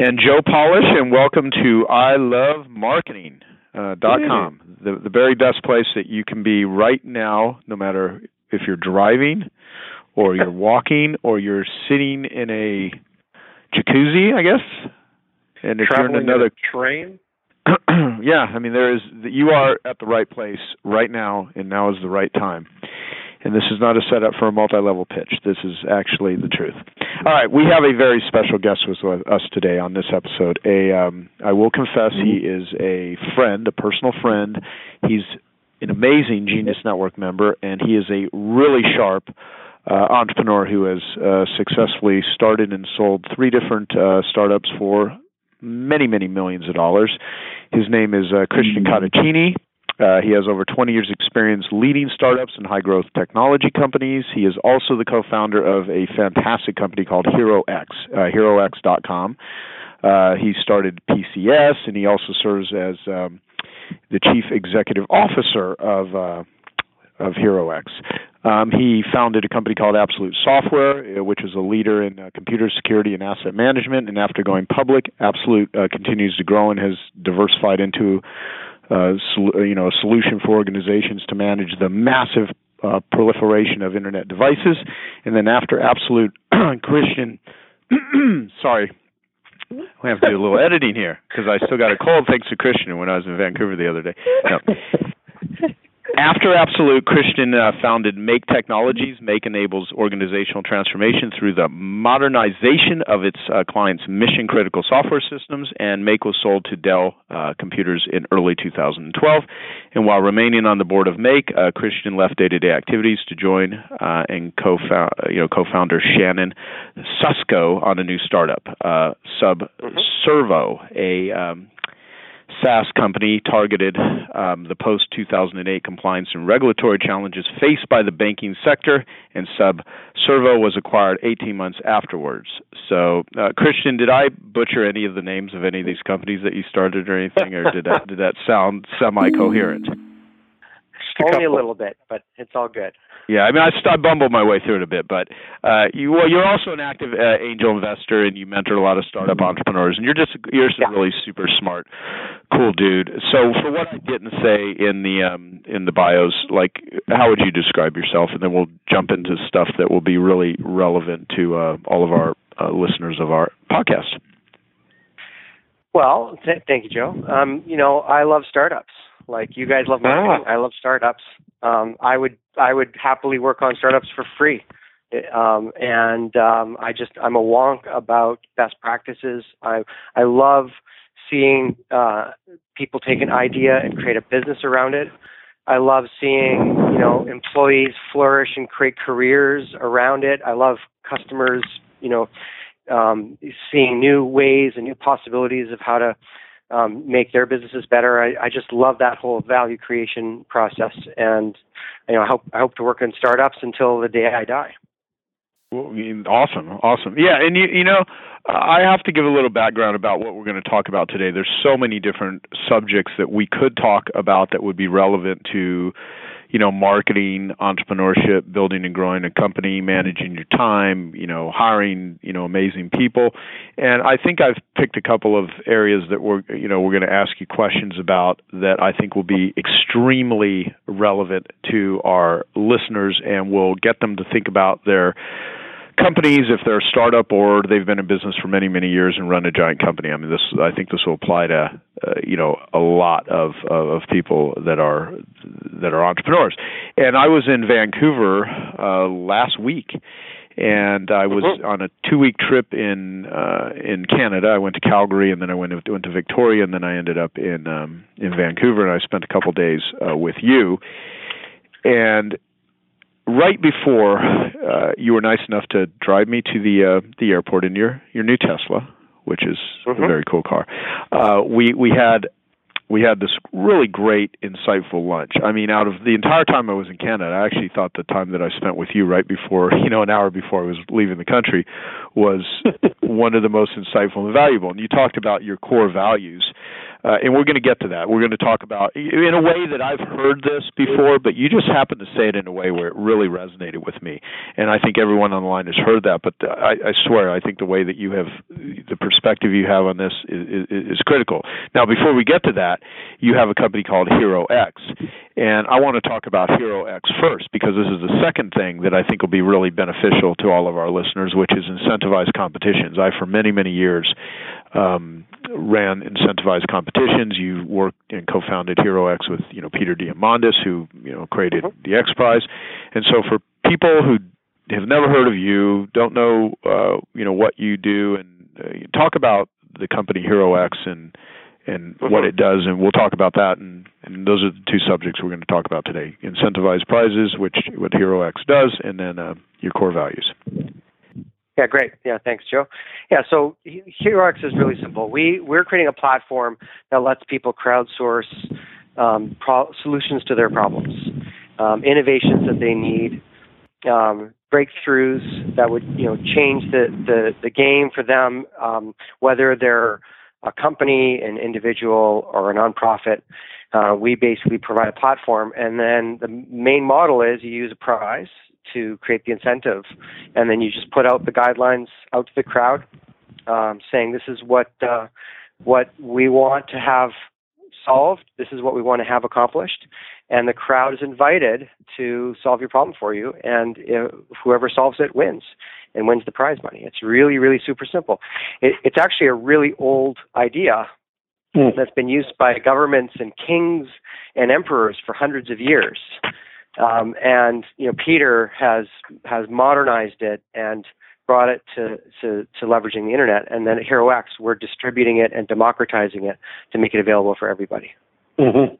And Joe Polish, and welcome to I Love Marketing uh, dot com, the the very best place that you can be right now, no matter if you're driving, or you're walking, or you're sitting in a jacuzzi, I guess. And if Traveling you're in another, train. yeah, I mean there is you are at the right place right now, and now is the right time. And this is not a setup for a multi-level pitch. This is actually the truth. All right, we have a very special guest with us today on this episode. A, um, I will confess, he is a friend, a personal friend. He's an amazing Genius Network member, and he is a really sharp uh, entrepreneur who has uh, successfully started and sold three different uh, startups for many, many millions of dollars. His name is uh, Christian Cotichini. Uh, he has over 20 years' experience leading startups and high growth technology companies. He is also the co founder of a fantastic company called HeroX, uh, HeroX.com. Uh, he started PCS, and he also serves as um, the chief executive officer of uh, of HeroX. Um, he founded a company called Absolute Software, uh, which is a leader in uh, computer security and asset management. And after going public, Absolute uh, continues to grow and has diversified into uh, sol- you know a solution for organizations to manage the massive uh, proliferation of internet devices. And then after Absolute, Christian, sorry, we have to do a little editing here because I still got a cold thanks to Christian when I was in Vancouver the other day. No. After Absolute, Christian uh, founded Make Technologies. Make enables organizational transformation through the modernization of its uh, clients' mission critical software systems, and Make was sold to Dell uh, Computers in early 2012. And while remaining on the board of Make, uh, Christian left day to day activities to join uh, and co you know, founder Shannon Susko on a new startup, uh, Sub Servo, a um, SaaS company targeted um, the post 2008 compliance and regulatory challenges faced by the banking sector, and Sub Servo was acquired 18 months afterwards. So, uh, Christian, did I butcher any of the names of any of these companies that you started or anything, or did that did that sound semi coherent? Only a little bit, but it's all good. Yeah, I mean, I, I bumbled my way through it a bit, but uh, you well, you're also an active uh, angel investor, and you mentor a lot of startup entrepreneurs, and you're just you're just a really super smart, cool dude. So, for what I didn't say in the um, in the bios, like, how would you describe yourself, and then we'll jump into stuff that will be really relevant to uh, all of our uh, listeners of our podcast. Well, th- thank you, Joe. Um, you know, I love startups. Like you guys love marketing. I love startups. Um, I would I would happily work on startups for free. Um, and um, I just I'm a wonk about best practices. I I love seeing uh, people take an idea and create a business around it. I love seeing you know employees flourish and create careers around it. I love customers you know um, seeing new ways and new possibilities of how to um, make their businesses better. I, I just love that whole value creation process, and you know I hope I hope to work in startups until the day I die. Awesome, awesome. Yeah, and you you know, I have to give a little background about what we're going to talk about today. There's so many different subjects that we could talk about that would be relevant to you know, marketing, entrepreneurship, building and growing a company, managing your time, you know, hiring, you know, amazing people. And I think I've picked a couple of areas that we're, you know, we're going to ask you questions about that I think will be extremely relevant to our listeners and will get them to think about their companies if they're a startup or they've been in business for many many years and run a giant company i mean this i think this will apply to uh, you know a lot of of people that are that are entrepreneurs. And i was in vancouver uh last week and I was on a two week trip in uh in Canada. I went to Calgary and then I went to, went to Victoria and then I ended up in um in Vancouver and I spent a couple days uh with you. And right before uh, you were nice enough to drive me to the uh, the airport in your your new Tesla, which is Mhm. a very cool car. Uh, we we had we had this really great, insightful lunch. I mean, out of the entire time I was in Canada, I actually thought the time that I spent with you right before, you know, an hour before I was leaving the country, was one of the most insightful and valuable. And you talked about your core values, uh, and we're going to get to that. We're going to talk about in a way that I've heard this before, but you just happened to say it in a way where it really resonated with me. And I think everyone on the line has heard that. But uh, I, I swear, I think the way that you have the perspective you have on this is, is, is critical. Now, before we get to that, you have a company called Hero X. And I want to talk about Hero X first because this is the second thing that I think will be really beneficial to all of our listeners, which is incentivized competitions. I, for many, many years, um, ran incentivized competitions. You worked and co-founded Hero X with you know Peter Diamandis, who you know created the X Prize. And so for people who have never heard of you, don't know uh, you know what you do, and uh, talk about the company Hero X and and what it does, and we'll talk about that. And, and those are the two subjects we're going to talk about today: incentivized prizes, which what Hero X does, and then uh, your core values. Yeah, great. Yeah, thanks, Joe. Yeah, so HeroX is really simple. We we're creating a platform that lets people crowdsource um, pro- solutions to their problems, um, innovations that they need, um, breakthroughs that would you know change the the, the game for them, um, whether they're a company, an individual, or a nonprofit. Uh, we basically provide a platform, and then the main model is you use a prize to create the incentive, and then you just put out the guidelines out to the crowd, um, saying this is what uh, what we want to have solved. This is what we want to have accomplished, and the crowd is invited to solve your problem for you, and uh, whoever solves it wins and wins the prize money. It's really, really super simple. It, it's actually a really old idea Mm. that's been used by governments and kings and emperors for hundreds of years. Um, and you know, Peter has has modernized it and brought it to, to, to leveraging the internet. And then at HeroX, we're distributing it and democratizing it to make it available for everybody. Mm-hmm.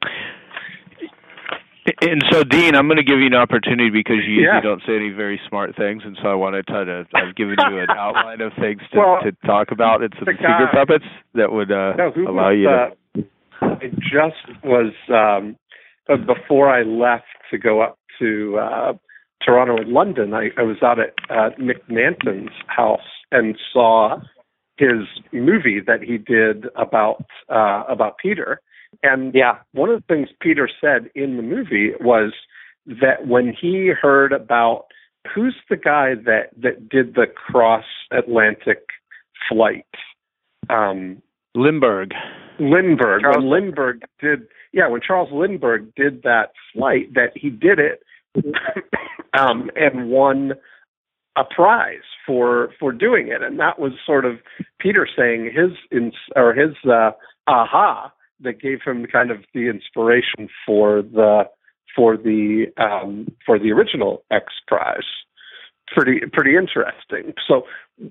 And so, Dean, I'm going to give you an opportunity because you, Yeah. you don't say any very smart things, and so I want to try to. I've given you an outline of things to, Well, to talk about. It's some the secret puppets that would uh, No, allow was, you to. uh, I just was um, uh, before I left to go up to uh, Toronto and London. I, I was out at uh, Nick Nanton's house and saw his movie that he did about uh, about Peter. And Yeah. one of the things Peter said in the movie was that when he heard about who's the guy that that did the cross Atlantic flight, um, Lindbergh. Lindbergh. Charles when Lindbergh did, yeah, when Charles Lindbergh did that flight, that he did it um, and won a prize for for doing it, and that was sort of Peter saying his ins or his uh, aha that gave him kind of the inspiration for the for the um, for the original X Prize. Pretty pretty interesting. So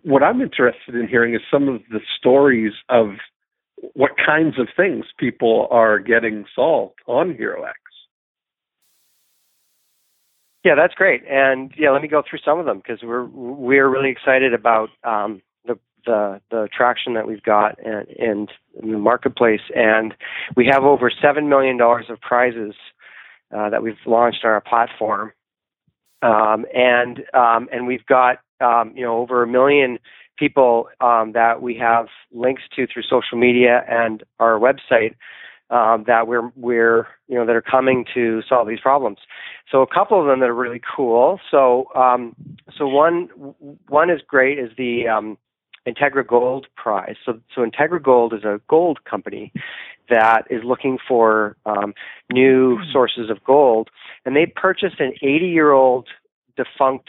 what I'm interested in hearing is some of the stories of what kinds of things people are getting solved on Hero X. Yeah, that's great. And yeah, let me go through some of them because we're we're really excited about um, the the the traction that we've got in, in, in the marketplace, and we have over seven million dollars of prizes uh, that we've launched on our platform, um, and um, and we've got um, you know over a million people um, that we have links to through social media and our website um, that we're we're you know that are coming to solve these problems. So a couple of them that are really cool. So um, so one one is great is the um, Integra Gold Prize. So so Integra Gold is a gold company that is looking for um, new sources of gold, and they purchased an 80 year old defunct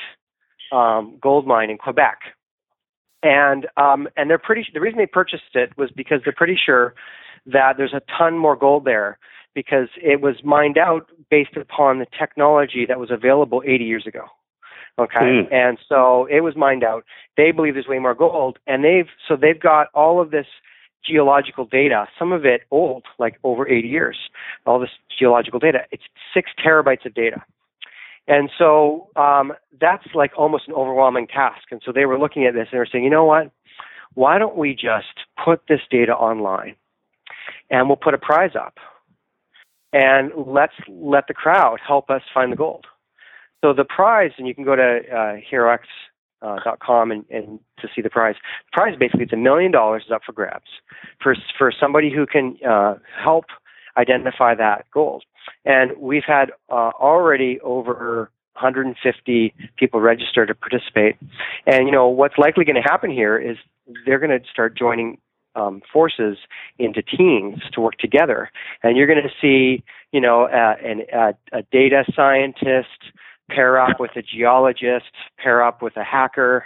um, gold mine in Quebec. And um, and they're pretty. The reason they purchased it was because they're pretty sure that there's a ton more gold there because it was mined out based upon the technology that was available 80 years ago. Okay, Mm. and so it was mined out. They believe there's way more gold, and they've so they've got all of this geological data. Some of it old, like over 80 years. All this geological data. It's six terabytes of data. And so um, that's like almost an overwhelming task. And so they were looking at this and they were saying, you know what? Why don't we just put this data online, and we'll put a prize up, and let's let the crowd help us find the gold. So the prize, and you can go to uh, HeroX.com uh, and, and to see the prize. The prize basically it's a million dollars is up for grabs for for somebody who can uh, help identify that gold. And we've had uh, already over 150 people register to participate. And you know what's likely going to happen here is they're going to start joining um, forces into teams to work together, and you're going to see you know an, a data scientist pair up with a geologist, pair up with a hacker,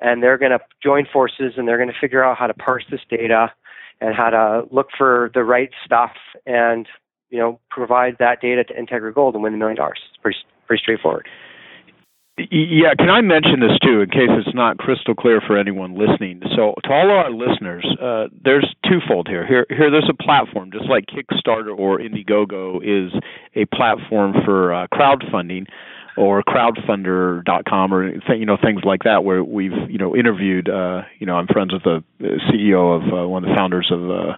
and they're going to join forces and they're going to figure out how to parse this data and how to look for the right stuff and you know provide that data to Integra Gold and win the million dollars. It's pretty pretty straightforward. Yeah, can I mention this too, in case it's not crystal clear for anyone listening? So, to all our listeners, uh, there's twofold here. Here, here, there's a platform, just like Kickstarter or Indiegogo is a platform for uh, crowdfunding or crowdfunder.com or you know things like that where we've you know interviewed uh you know I'm friends with the CEO of uh, one of the founders of uh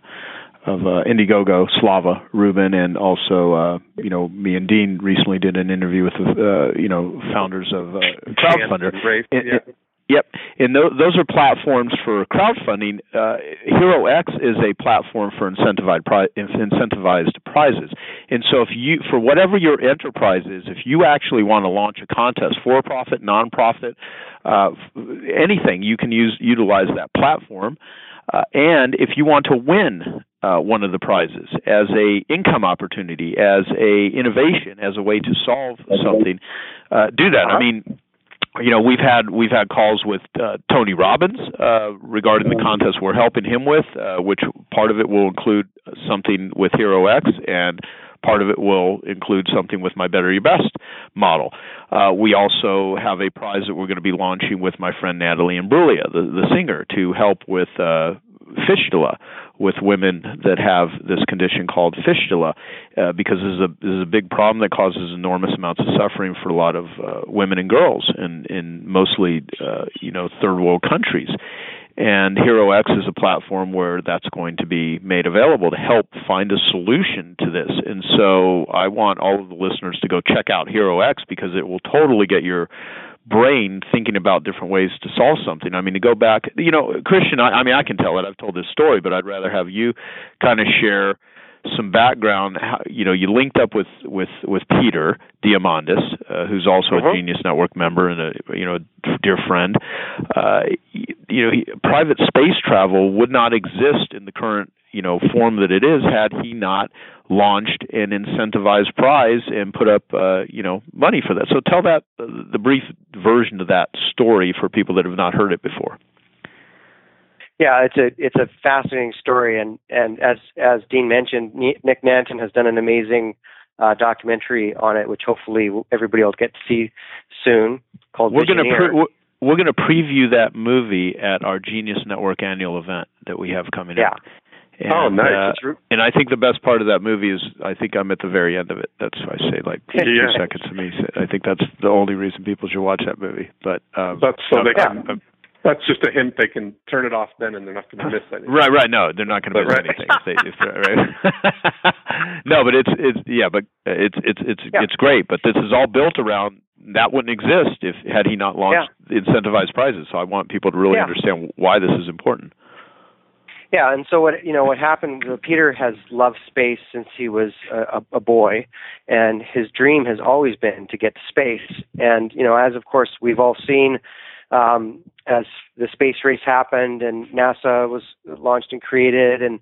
of uh, Indiegogo, Slava Rubin, and also uh, you know me and Dean recently did an interview with uh, you know founders of uh, Crowdfunder. yeah. Yep, and th- those are platforms for crowdfunding. Uh, HeroX is a platform for incentivized pri- incentivized prizes. And so, if you, for whatever your enterprise is, if you actually want to launch a contest, for profit, nonprofit, uh, anything, you can use utilize that platform. Uh, and if you want to win uh, one of the prizes as a income opportunity, as a innovation, as a way to solve something, uh, do that. I mean you know we've had we've had calls with uh, Tony Robbins uh, regarding the contest we're helping him with, uh, which part of it will include something with HeroX and part of it will include something with my Better Your Best model. Uh, we also have a prize that we're going to be launching with my friend Natalie Imbruglia, the, the singer, to help with uh, fistula with women that have this condition called fistula, uh, because this is a this is a big problem that causes enormous amounts of suffering for a lot of uh, women and girls in in mostly uh, you know third world countries. And HeroX is a platform where that's going to be made available to help find a solution to this. And so I want all of the listeners to go check out HeroX because it will totally get your brain thinking about different ways to solve something. I mean, to go back, you know, Christian, I, I mean, I can tell it. I've told this story, but I'd rather have you kind of share some background. How, you know, you linked up with with with Peter Diamandis, uh, who's also uh-huh. a Genius Network member and a you know dear friend. Uh, you know, he, private space travel would not exist in the current you know form that it is had he not launched an incentivized prize and put up uh, you know money for that. So tell that the brief version of that story for people that have not heard it before. Yeah, it's a it's a fascinating story, and and as as Dean mentioned, Nick Nanton has done an amazing uh, documentary on it, which hopefully everybody will get to see soon. Called we're going to pre- we're going to preview that movie at our Genius Network annual event that we have coming yeah. up. And, oh, nice! Uh, and I think the best part of that movie is I think I'm at the very end of it. That's why I say like yeah. two seconds to me. I think that's the only reason people should watch that movie. But um, that's so they can. I'm, that's just a hint. They can turn it off then, and they're not going to uh, miss anything. Right, right. No, they're not going to miss right. anything. If they, if right. no, but it's it's yeah, but it's it's it's yeah. it's great. But this is all built around that wouldn't exist if had he not launched yeah. incentivized prizes. So I want people to really yeah. understand why this is important. Yeah, and so what you know what happened? Uh, Peter has loved space since he was a, a boy, and his dream has always been to get to space. And you know, as of course we've all seen, um, as the space race happened and NASA was launched and created, and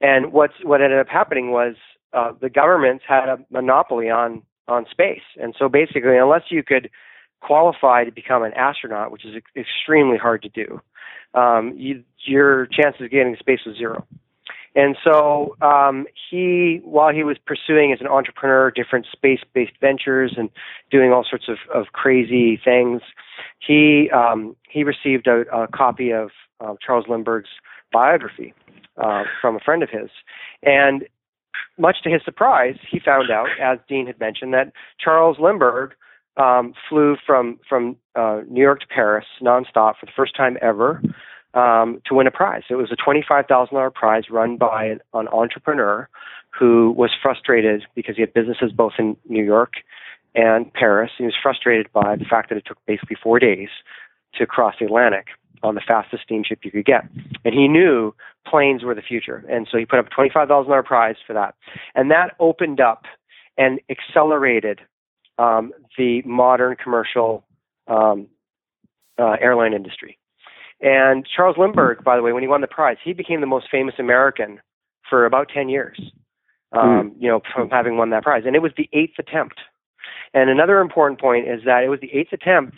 and what's what ended up happening was uh, the governments had a monopoly on on space, and so basically, unless you could qualify to become an astronaut, which is ex- extremely hard to do, um, you, your chances of getting to space was zero. And so um, he, while he was pursuing as an entrepreneur different space-based ventures and doing all sorts of, of crazy things, he um, he received a, a copy of uh, Charles Lindbergh's biography uh, from a friend of his, and much to his surprise, he found out, as Dean had mentioned, that Charles Lindbergh um, flew from from uh, New York to Paris nonstop for the first time ever um, to win a prize. It was a $25,000 prize run by an, an entrepreneur who was frustrated because he had businesses both in New York and Paris. He was frustrated by the fact that it took basically four days to cross the Atlantic on the fastest steamship you could get. And he knew planes were the future. And so he put up a $25,000 prize for that. And that opened up and accelerated um, the modern commercial um, uh, airline industry. And Charles Lindbergh, by the way, when he won the prize, he became the most famous American for about 10 years, um, mm. you know, from having won that prize. And it was the eighth attempt. And another important point is that it was the eighth attempt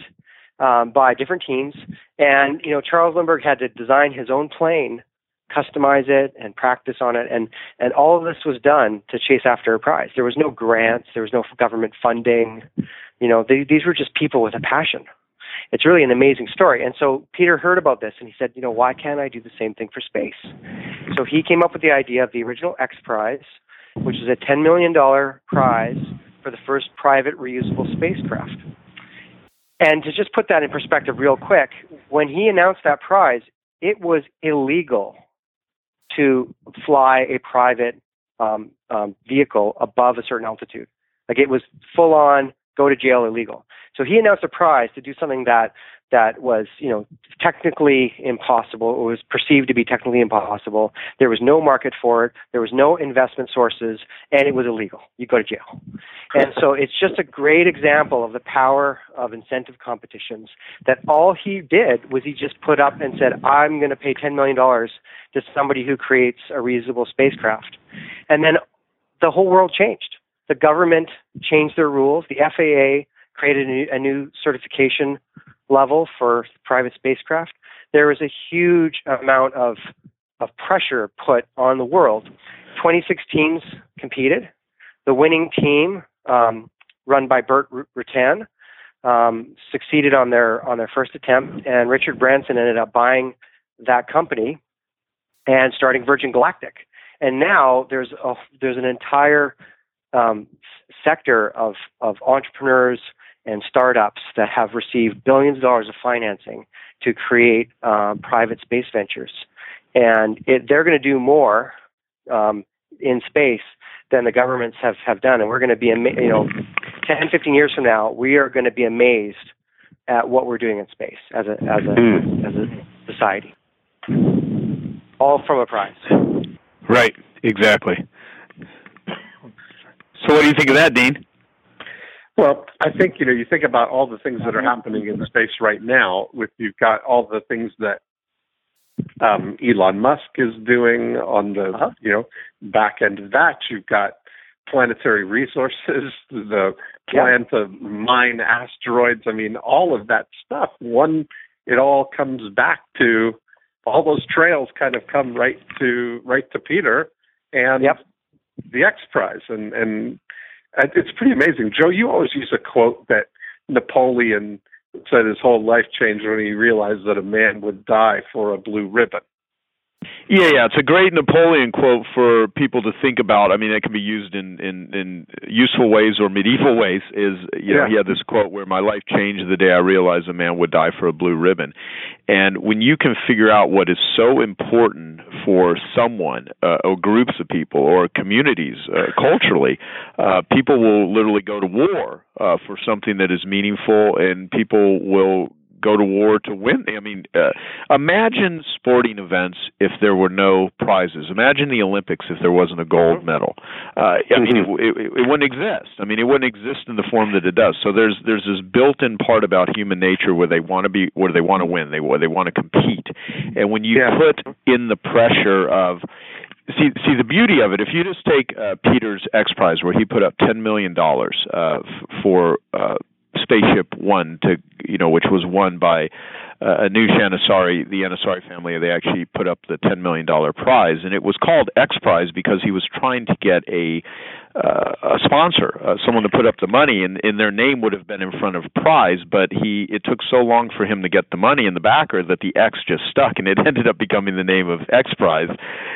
um, by different teams. And, you know, Charles Lindbergh had to design his own plane, customize it, and practice on it. And, and all of this was done to chase after a prize. There was no grants, there was no government funding. You know, they, these were just people with a passion. It's really an amazing story. And so Peter heard about this and he said, you know, why can't I do the same thing for space? So he came up with the idea of the original X Prize, which is a $10 million prize for the first private reusable spacecraft. And to just put that in perspective real quick, when he announced that prize, it was illegal to fly a private um, um, vehicle above a certain altitude. Like it was full on go to jail illegal. So he announced a prize to do something that that was, you know, technically impossible. It was perceived to be technically impossible. There was no market for it. There was no investment sources, and it was illegal. You go to jail. And so it's just a great example of the power of incentive competitions. That all he did was he just put up and said, "I'm going to pay ten million dollars to somebody who creates a reusable spacecraft," and then the whole world changed. The government changed their rules. The FAA created a new, a new certification level for private spacecraft, there was a huge amount of of pressure put on the world. 26 teams competed. The winning team, um, run by Burt Rutan, um, succeeded on their on their first attempt, and Richard Branson ended up buying that company and starting Virgin Galactic. And now there's a, there's an entire um, sector of of entrepreneurs and startups that have received billions of dollars of financing to create um, private space ventures. And it, they're going to do more um, in space than the governments have, have done. And we're going to be, you know, 10, 15 years from now, we are going to be amazed at what we're doing in space as a, as a, mm. as a society. All from a prize. Right, exactly. So, what do you think of that, Dean? Well, I think you know you think about all the things that are happening in space right now. With you've got all the things that um, Elon Musk is doing on the uh-huh. you know back end of that. You've got planetary resources, the plan yeah. to mine asteroids. I mean, all of that stuff. One, it all comes back to all those trails. Kind of come right to right to Peter and yep. the X Prize and and it's pretty amazing. Joe, you always use a quote that Napoleon said his whole life changed when he realized that a man would die for a blue ribbon. Yeah, yeah, it's a great Napoleon quote for people to think about. I mean, it can be used in in, in useful ways or medieval ways. Is you know, he had this quote where my life changed the day I realized a man would die for a blue ribbon, and when you can figure out what is so important for someone, uh, or groups of people, or communities, uh, culturally, uh, people will literally go to war uh, for something that is meaningful, and people will go to war to win. I mean, uh, imagine sporting events if there were no prizes. Imagine the Olympics if there wasn't a gold medal. Uh, I mean, it, it, it wouldn't exist. I mean, it wouldn't exist in the form that it does. So there's there's this built-in part about human nature where they want to be, where they want to win, they where they want to compete, and when you yeah. put in the pressure of see see the beauty of it if you just take uh, Peter's X Prize where he put up 10 million dollars uh, f- for uh, Spaceship One to you know which was won by uh, Anousheh Ansari, the Ansari family. They actually put up the ten million dollar prize, and it was called X Prize because he was trying to get a uh, a sponsor, uh, someone to put up the money, and, and their name would have been in front of prize. But he, it took so long for him to get the money in the backer that the X just stuck, and it ended up becoming the name of X Prize.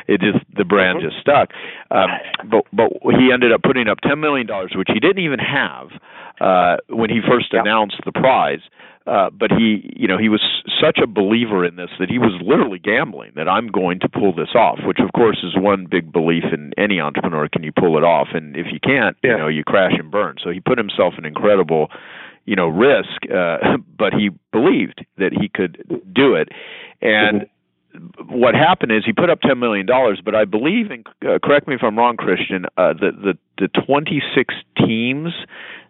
It just the brand mm-hmm. just stuck. Um, but but he ended up putting up ten million dollars, which he didn't even have uh, when he first yep. announced the prize. Uh, but he, you know, he was such a believer in this that he was literally gambling that I'm going to pull this off, which of course is one big belief in any entrepreneur. Can you pull it off? And if you can't, yeah. you know, you crash and burn. So he put himself in incredible, you know, risk, uh, but he believed that he could do it. And what happened is he put up ten million dollars, but I believe, and uh, correct me if I'm wrong, Christian, uh, the the the 26 teams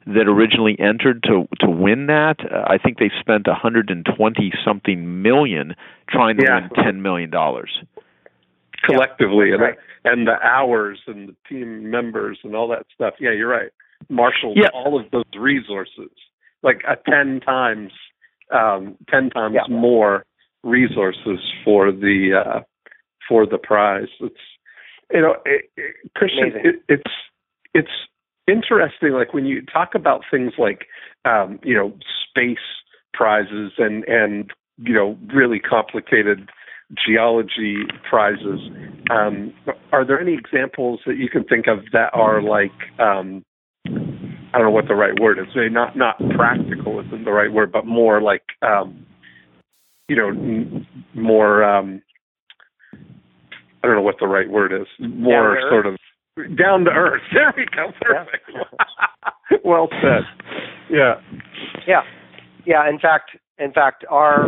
that originally entered to to win that, uh, I think they spent 120 something million trying to yeah. win 10 million dollars collectively, yeah. and right. and the hours and the team members and all that stuff. Yeah, you're right. Marshall yeah. all of those resources, like a 10 times, um, 10 times yeah. more resources for the uh, for the prize. It's you know, it, it, Christian, it, it's it's interesting. Like when you talk about things like um, you know space prizes and and you know really complicated geology prizes. Um, are there any examples that you can think of that are like um, I don't know what the right word is. Maybe not not practical isn't the right word, but more like um, you know, n- more um, I don't know what the right word is. More sort of down to earth. There we go. Perfect. Yeah. well said. Yeah. Yeah. Yeah. In fact, in fact, our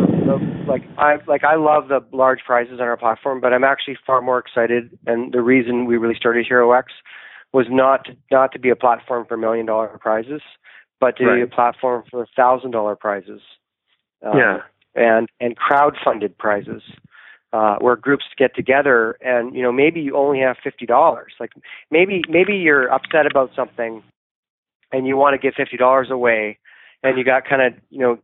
like I like I love the large prizes on our platform, but I'm actually far more excited. And the reason we really started HeroX was not not to be a platform for million dollar prizes, but to right. be a platform for thousand dollar prizes. Um, yeah and and crowd funded prizes uh, where groups get together and you know maybe you only have fifty dollars like maybe maybe you're upset about something and you want to give fifty dollars away and you got kind of you know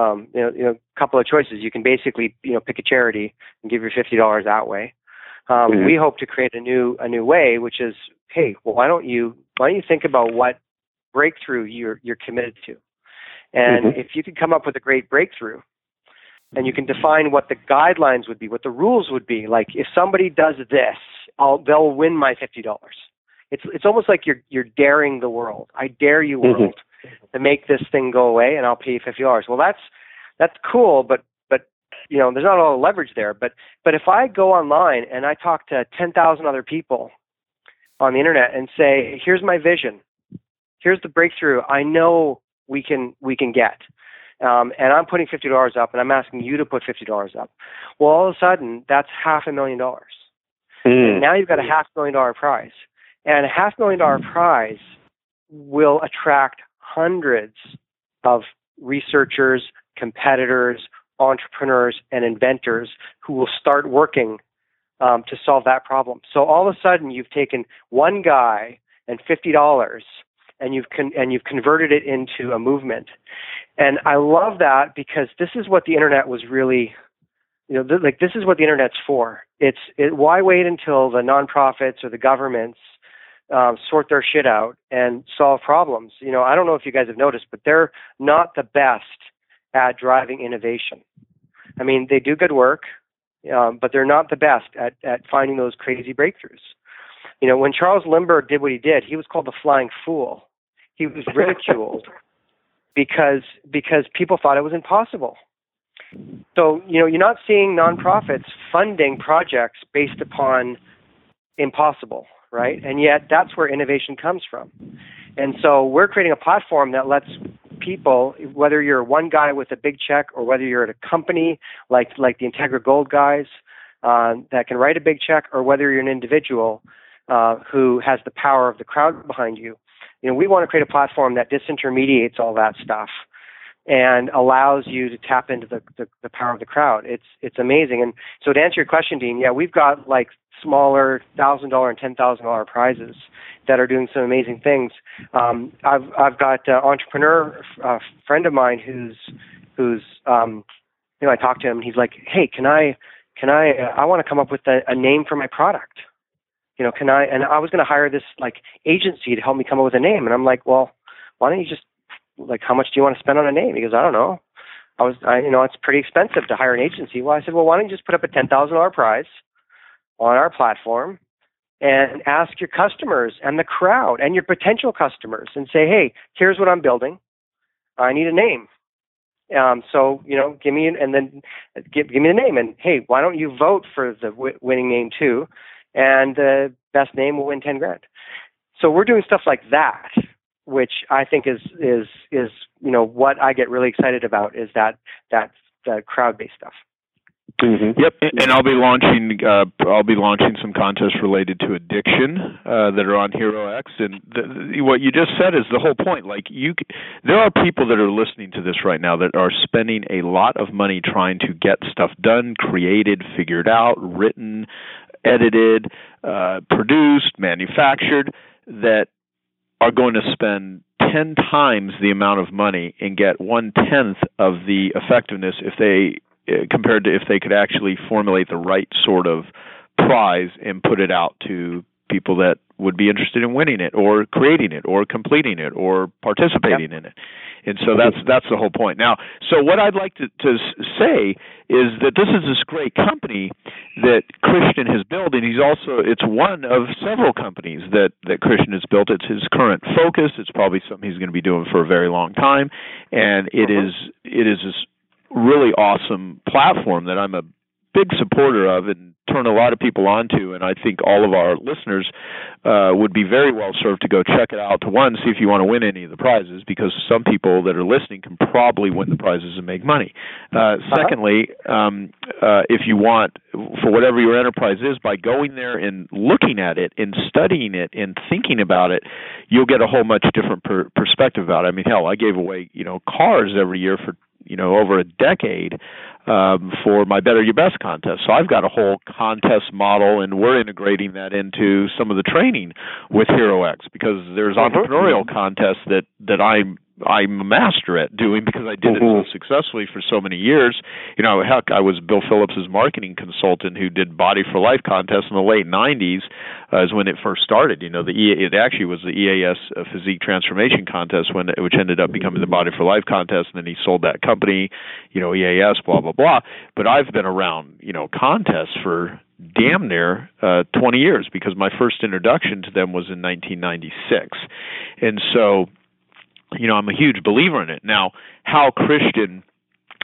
um, you know you know a couple of choices you can basically you know pick a charity and give your fifty dollars that way um, mm-hmm. we hope to create a new a new way which is hey well why don't you why don't you think about what breakthrough you're you're committed to and mm-hmm. if you could come up with a great breakthrough and you can define what the guidelines would be, what the rules would be. Like if somebody does this, I'll, they'll win my fifty dollars. It's it's almost like you're you're daring the world. I dare you, mm-hmm. world, mm-hmm. to make this thing go away, and I'll pay you fifty dollars. Well, that's that's cool, but but you know there's not a lot of leverage there. But but if I go online and I talk to ten thousand other people on the internet and say, here's my vision, here's the breakthrough I know we can we can get um, and I'm putting fifty dollars up, and I'm asking you to put fifty dollars up. Well, all of a sudden, that's half a million dollars. Mm. Now you've got a half million dollar prize, and a half million dollar prize will attract hundreds of researchers, competitors, entrepreneurs, and inventors who will start working um, to solve that problem. So all of a sudden, you've taken one guy and fifty dollars and you've con- and you've converted it into a movement. And I love that because this is what the internet was really you know th- like this is what the internet's for. It's it, why wait until the nonprofits or the governments um, sort their shit out and solve problems. You know, I don't know if you guys have noticed, but they're not the best at driving innovation. I mean, they do good work, um, but they're not the best at, at finding those crazy breakthroughs. You know, when Charles Lindbergh did what he did, he was called the flying fool. He was ridiculed because because people thought it was impossible. So, you know, you're not seeing nonprofits funding projects based upon impossible, right? And yet that's where innovation comes from. And so we're creating a platform that lets people, whether you're one guy with a big check or whether you're at a company like like the Integra Gold guys uh, that can write a big check, or whether you're an individual uh, who has the power of the crowd behind you. You know, we want to create a platform that disintermediates all that stuff and allows you to tap into the, the, the power of the crowd. It's it's amazing. And so to answer your question, Dean, yeah, we've got like smaller thousand dollar and ten thousand dollar prizes that are doing some amazing things. Um, I've I've got an entrepreneur uh, friend of mine who's who's um, you know I talked to him and he's like, hey, can I can I uh, I want to come up with a, a name for my product you know, can I? And I was going to hire this like agency to help me come up with a name, and I'm like, well, why don't you just like, how much do you want to spend on a name? He goes, I don't know. I was, I, you know, it's pretty expensive to hire an agency. Well, I said, well, why don't you just put up a ten thousand dollar prize on our platform and ask your customers and the crowd and your potential customers and say, hey, here's what I'm building. I need a name. Um, so you know, give me an, and then give give me the name and hey, why don't you vote for the w- winning name too? And the best name will win ten grand. So we're doing stuff like that, which I think is is is you know what I get really excited about is that that that crowd based stuff. Mm-hmm. Yep, and I'll be launching. Uh, I'll be launching some contests related to addiction uh, that are on Hero X. And the, the, what you just said is the whole point. Like you, there are people that are listening to this right now that are spending a lot of money trying to get stuff done, created, figured out, written, edited, uh, produced, manufactured. That are going to spend 10 times the amount of money and get one tenth of the effectiveness if they uh, compared to if they could actually formulate the right sort of prize and put it out to people that would be interested in winning it or creating it or completing it or participating yep. in it. And so that's that's the whole point. Now, so what I'd like to, to say is that this is this great company that Christian has built, and he's also it's one of several companies that that Christian has built. It's his current focus. It's probably something he's going to be doing for a very long time, and it uh-huh. is it is this really awesome platform that I'm a big supporter of and turn a lot of people onto. And I think all of our listeners uh, would be very well served to go check it out. To one, see if you want to win any of the prizes, because some people that are listening can probably win the prizes and make money. Uh, uh-huh. Secondly, um, uh, if you want, for whatever your enterprise is, by going there and looking at it and studying it and thinking about it, you'll get a whole much different per- perspective about it. I mean, hell, I gave away you know cars every year for you know over a decade um, for my Better Your Best contest. So I've got a whole contest model, and we're integrating that into some of the training with Hero X because there's uh-huh. entrepreneurial contests that that I'm I'm a master at doing because I did mm-hmm. it so successfully for so many years. You know, heck, I was Bill Phillips's marketing consultant who did Body for Life contests in the late '90s, uh, is when it first started. You know, the e- it actually was the EAS uh, Physique Transformation Contest when which ended up becoming the Body for Life contest, and then he sold that company. You know, EAS, blah blah blah. But I've been around, you know, contests for damn near uh, 20 years because my first introduction to them was in 1996, and so you know, I'm a huge believer in it. Now, how Christian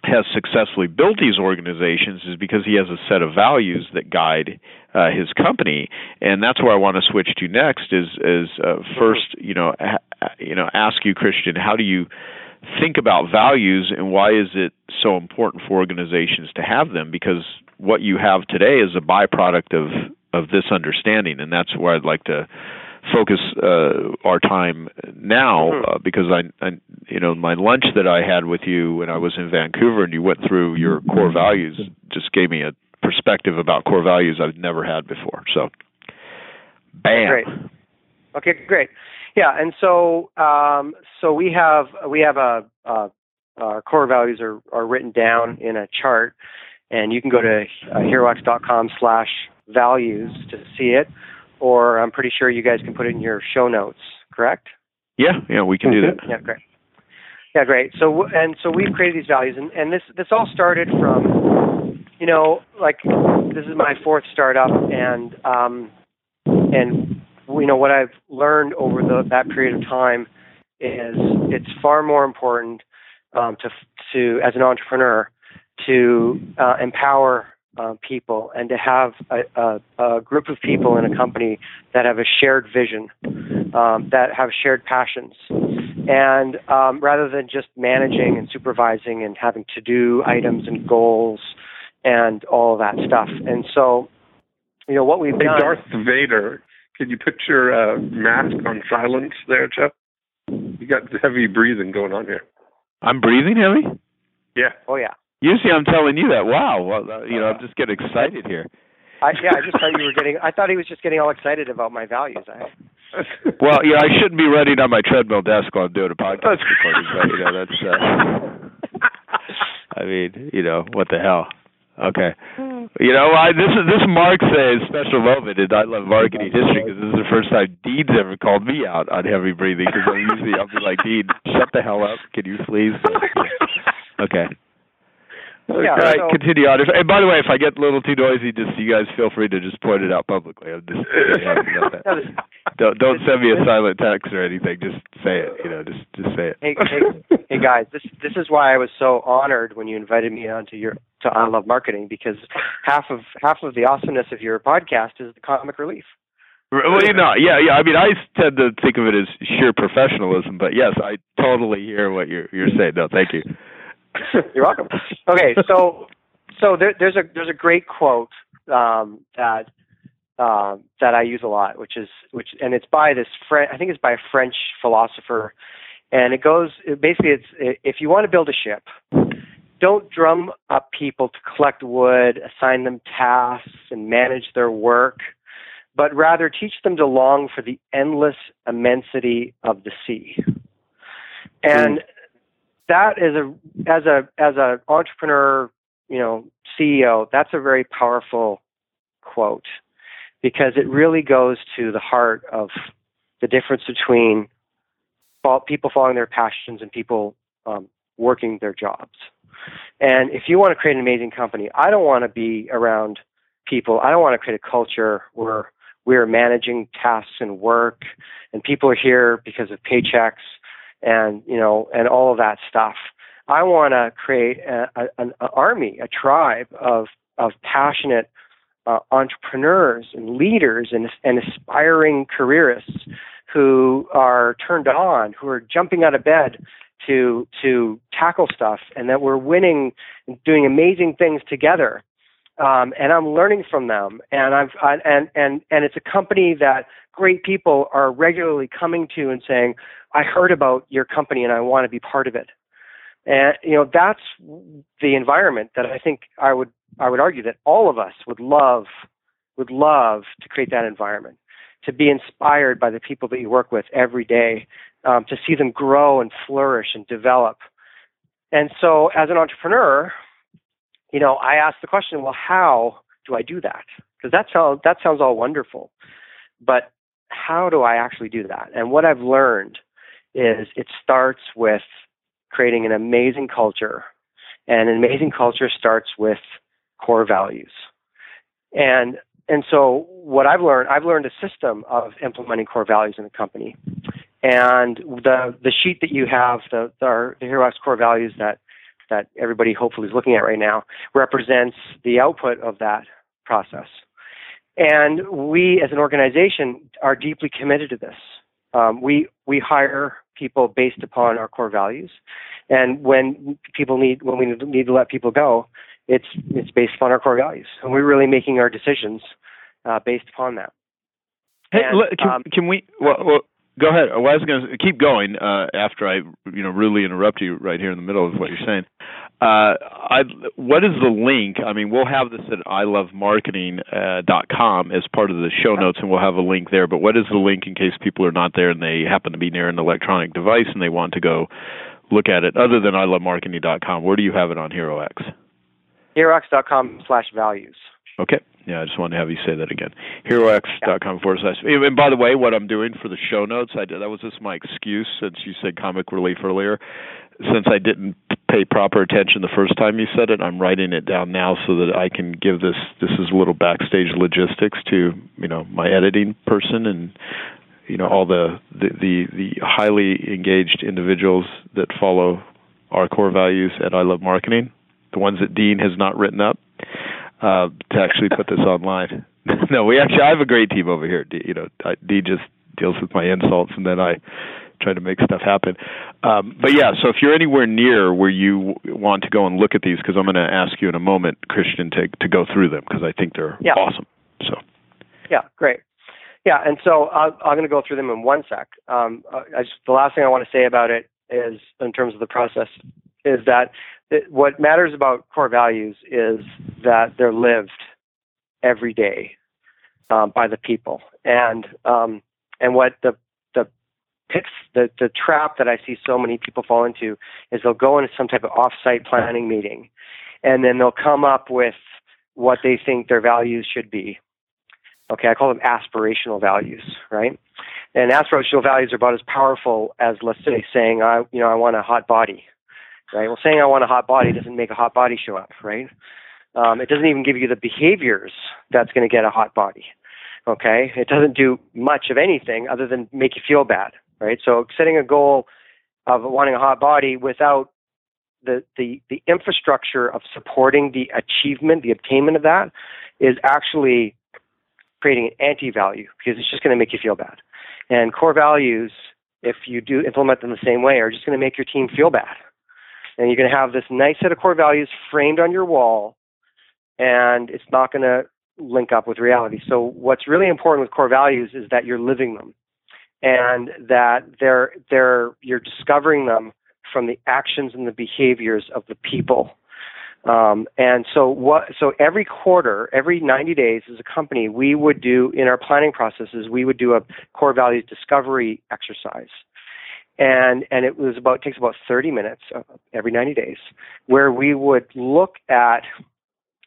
has successfully built these organizations is because he has a set of values that guide uh, his company, and that's where I want to switch to next. Is is uh, first, you know, ha- you know, ask you, Christian, how do you think about values, and why is it so important for organizations to have them? Because what you have today is a byproduct of of this understanding, and that's where I'd like to focus uh, our time now mm-hmm. uh, because I, I, you know, my lunch that I had with you when I was in Vancouver and you went through your core values just gave me a perspective about core values I've never had before. So, bam. Great. Okay, great. Yeah, and so um, so we have we have a, a our core values are, are written down in a chart, and you can go to uh, herox.com slash values to see it or I'm pretty sure you guys can put it in your show notes, correct? Yeah, yeah, we can do that. Yeah, great. Yeah, great. So and so we've created these values, and, and this this all started from, you know, like this is my fourth startup, and um, and you know what I've learned over the, that period of time is it's far more important um, to to as an entrepreneur to uh, empower uh, people and to have a, a, a, group of people in a company that have a shared vision, um, that have shared passions. And um, rather than just managing and supervising and having to do items and goals and all of that stuff. And so, you know, what we've hey, done. Darth Vader, can you put your uh, mask on silence there, Jeff? You got heavy breathing going on here. I'm breathing heavy? Yeah. Oh, yeah. Usually, I'm telling you that. Wow, well, uh, you know, I'm just getting excited here. I, yeah, I just thought you were getting. I thought he was just getting all excited about my values. I, well, yeah, I shouldn't be running on my treadmill desk while I'm doing a podcast recording, but you know, that's. Uh, I mean, you know, what the hell? Okay. You know, I, this is this marks a special moment in I Love Marketing history because this is the first time Dean's ever called me out on heavy breathing because usually I'll be like, Dean, shut the hell up. Can you please? okay. Yeah, All right, so- continue on. And by the way, if I get a little too noisy, just you guys feel free to just point it out publicly. I'm just, yeah, you know that. No, this- don't don't send me a silent text or anything. Just say it. You know, just just say it. hey, hey, hey guys, this this is why I was so honored when you invited me onto your to I Love Marketing because half of half of the awesomeness of your podcast is the comic relief. Well, you know, yeah, yeah. I mean, I tend to think of it as sheer professionalism, but yes, I totally hear what you're you're saying. No, thank you. You're welcome. Okay, so so there, there's a there's a great quote um, that um, that I use a lot, which is which, and it's by this French. I think it's by a French philosopher, and it goes it basically it's if you want to build a ship, don't drum up people to collect wood, assign them tasks, and manage their work, but rather teach them to long for the endless immensity of the sea. And that is a as a as a entrepreneur, you know, CEO, that's a very powerful quote because it really goes to the heart of the difference between people following their passions and people um, working their jobs. And if you want to create an amazing company, I don't want to be around people. I don't want to create a culture where we're managing tasks and work, and people are here because of paychecks and you know and all of that stuff. I want to create a, a, an army, a tribe of of passionate uh, entrepreneurs and leaders and, and aspiring careerists who are turned on, who are jumping out of bed to to tackle stuff, and that we're winning and doing amazing things together. Um, and I'm learning from them, and I've I, and and and it's a company that great people are regularly coming to and saying, "I heard about your company, and I want to be part of it." And you know that's the environment that I think I would I would argue that all of us would love would love to create that environment, to be inspired by the people that you work with every day, um, to see them grow and flourish and develop. And so, as an entrepreneur, you know, I ask the question, well, how do I do that? Because that sounds that sounds all wonderful, but how do I actually do that? And what I've learned is it starts with creating an amazing culture, and an amazing culture starts with core values. And and so what I've learned, I've learned a system of implementing core values in the company. And the the sheet that you have, the the, the HeroX core values that that everybody hopefully is looking at right now, represents the output of that process. And we, as an organization, are deeply committed to this. Um, we we hire people based upon our core values, and when people need when we need to let people go, it's it's based upon our core values, and we're really making our decisions uh, based upon that. Hey, And, can, um, can we? Well, well, go ahead. Well, I was going to keep going uh, after I, you know, rudely interrupt you right here in the middle of what you're saying. Uh, I, what is the link? I mean, we'll have this at ilovemarketing.com dot com as part of the show notes, and we'll have a link there. But what is the link in case people are not there and they happen to be near an electronic device and they want to go look at it? Other than ilovemarketing.com, where do you have it on HeroX? HeroX.com slash values. Okay. Yeah, I just wanted to have you say that again. HeroX.com forward slash. And by the way, what I'm doing for the show notes, I did, that was just my excuse since you said comic relief earlier. Since I didn't pay proper attention the first time you said it, I'm writing it down now so that I can give this. This is a little backstage logistics to you know my editing person and you know all the the the, the highly engaged individuals that follow our core values at I Love Marketing, the ones that Dean has not written up uh, to actually put this online. no, we actually I have a great team over here. D, you know, I, D just deals with my insults, and then I try to make stuff happen. Um, but yeah, so if you're anywhere near where you want to go and look at these, because I'm going to ask you in a moment, Christian, to to go through them because I think they're Yeah. awesome. So Yeah, great. Yeah, and so uh, I'm going to go through them in one sec. Um, uh, I just, the last thing I want to say about it is, in terms of the process, is that it, what matters about core values is that they're lived every day um, by the people, and um, and what the the pits the the trap that I see so many people fall into is they'll go into some type of off-site planning meeting, and then they'll come up with what they think their values should be. Okay, I call them aspirational values, right? And aspirational values are about as powerful as, let's say, saying, "I, you know, I want a hot body." Right? Well, saying I want a hot body doesn't make a hot body show up, right? Um, it doesn't even give you the behaviors that's going to get a hot body. Okay, it doesn't do much of anything other than make you feel bad, right? So setting a goal of wanting a hot body without the the the infrastructure of supporting the achievement, the obtainment of that, is actually creating an anti-value because it's just going to make you feel bad. And core values, if you do implement them the same way, are just going to make your team feel bad. And you're going to have this nice set of core values framed on your wall, and it's not going to link up with reality. So what's really important with core values is that you're living them and that they're they're you're discovering them from the actions and the behaviors of the people. Um, and so what so every quarter, every 90 days as a company, we would do in our planning processes, we would do a core values discovery exercise. And and it was about takes about 30 minutes uh, every 90 days where we would look at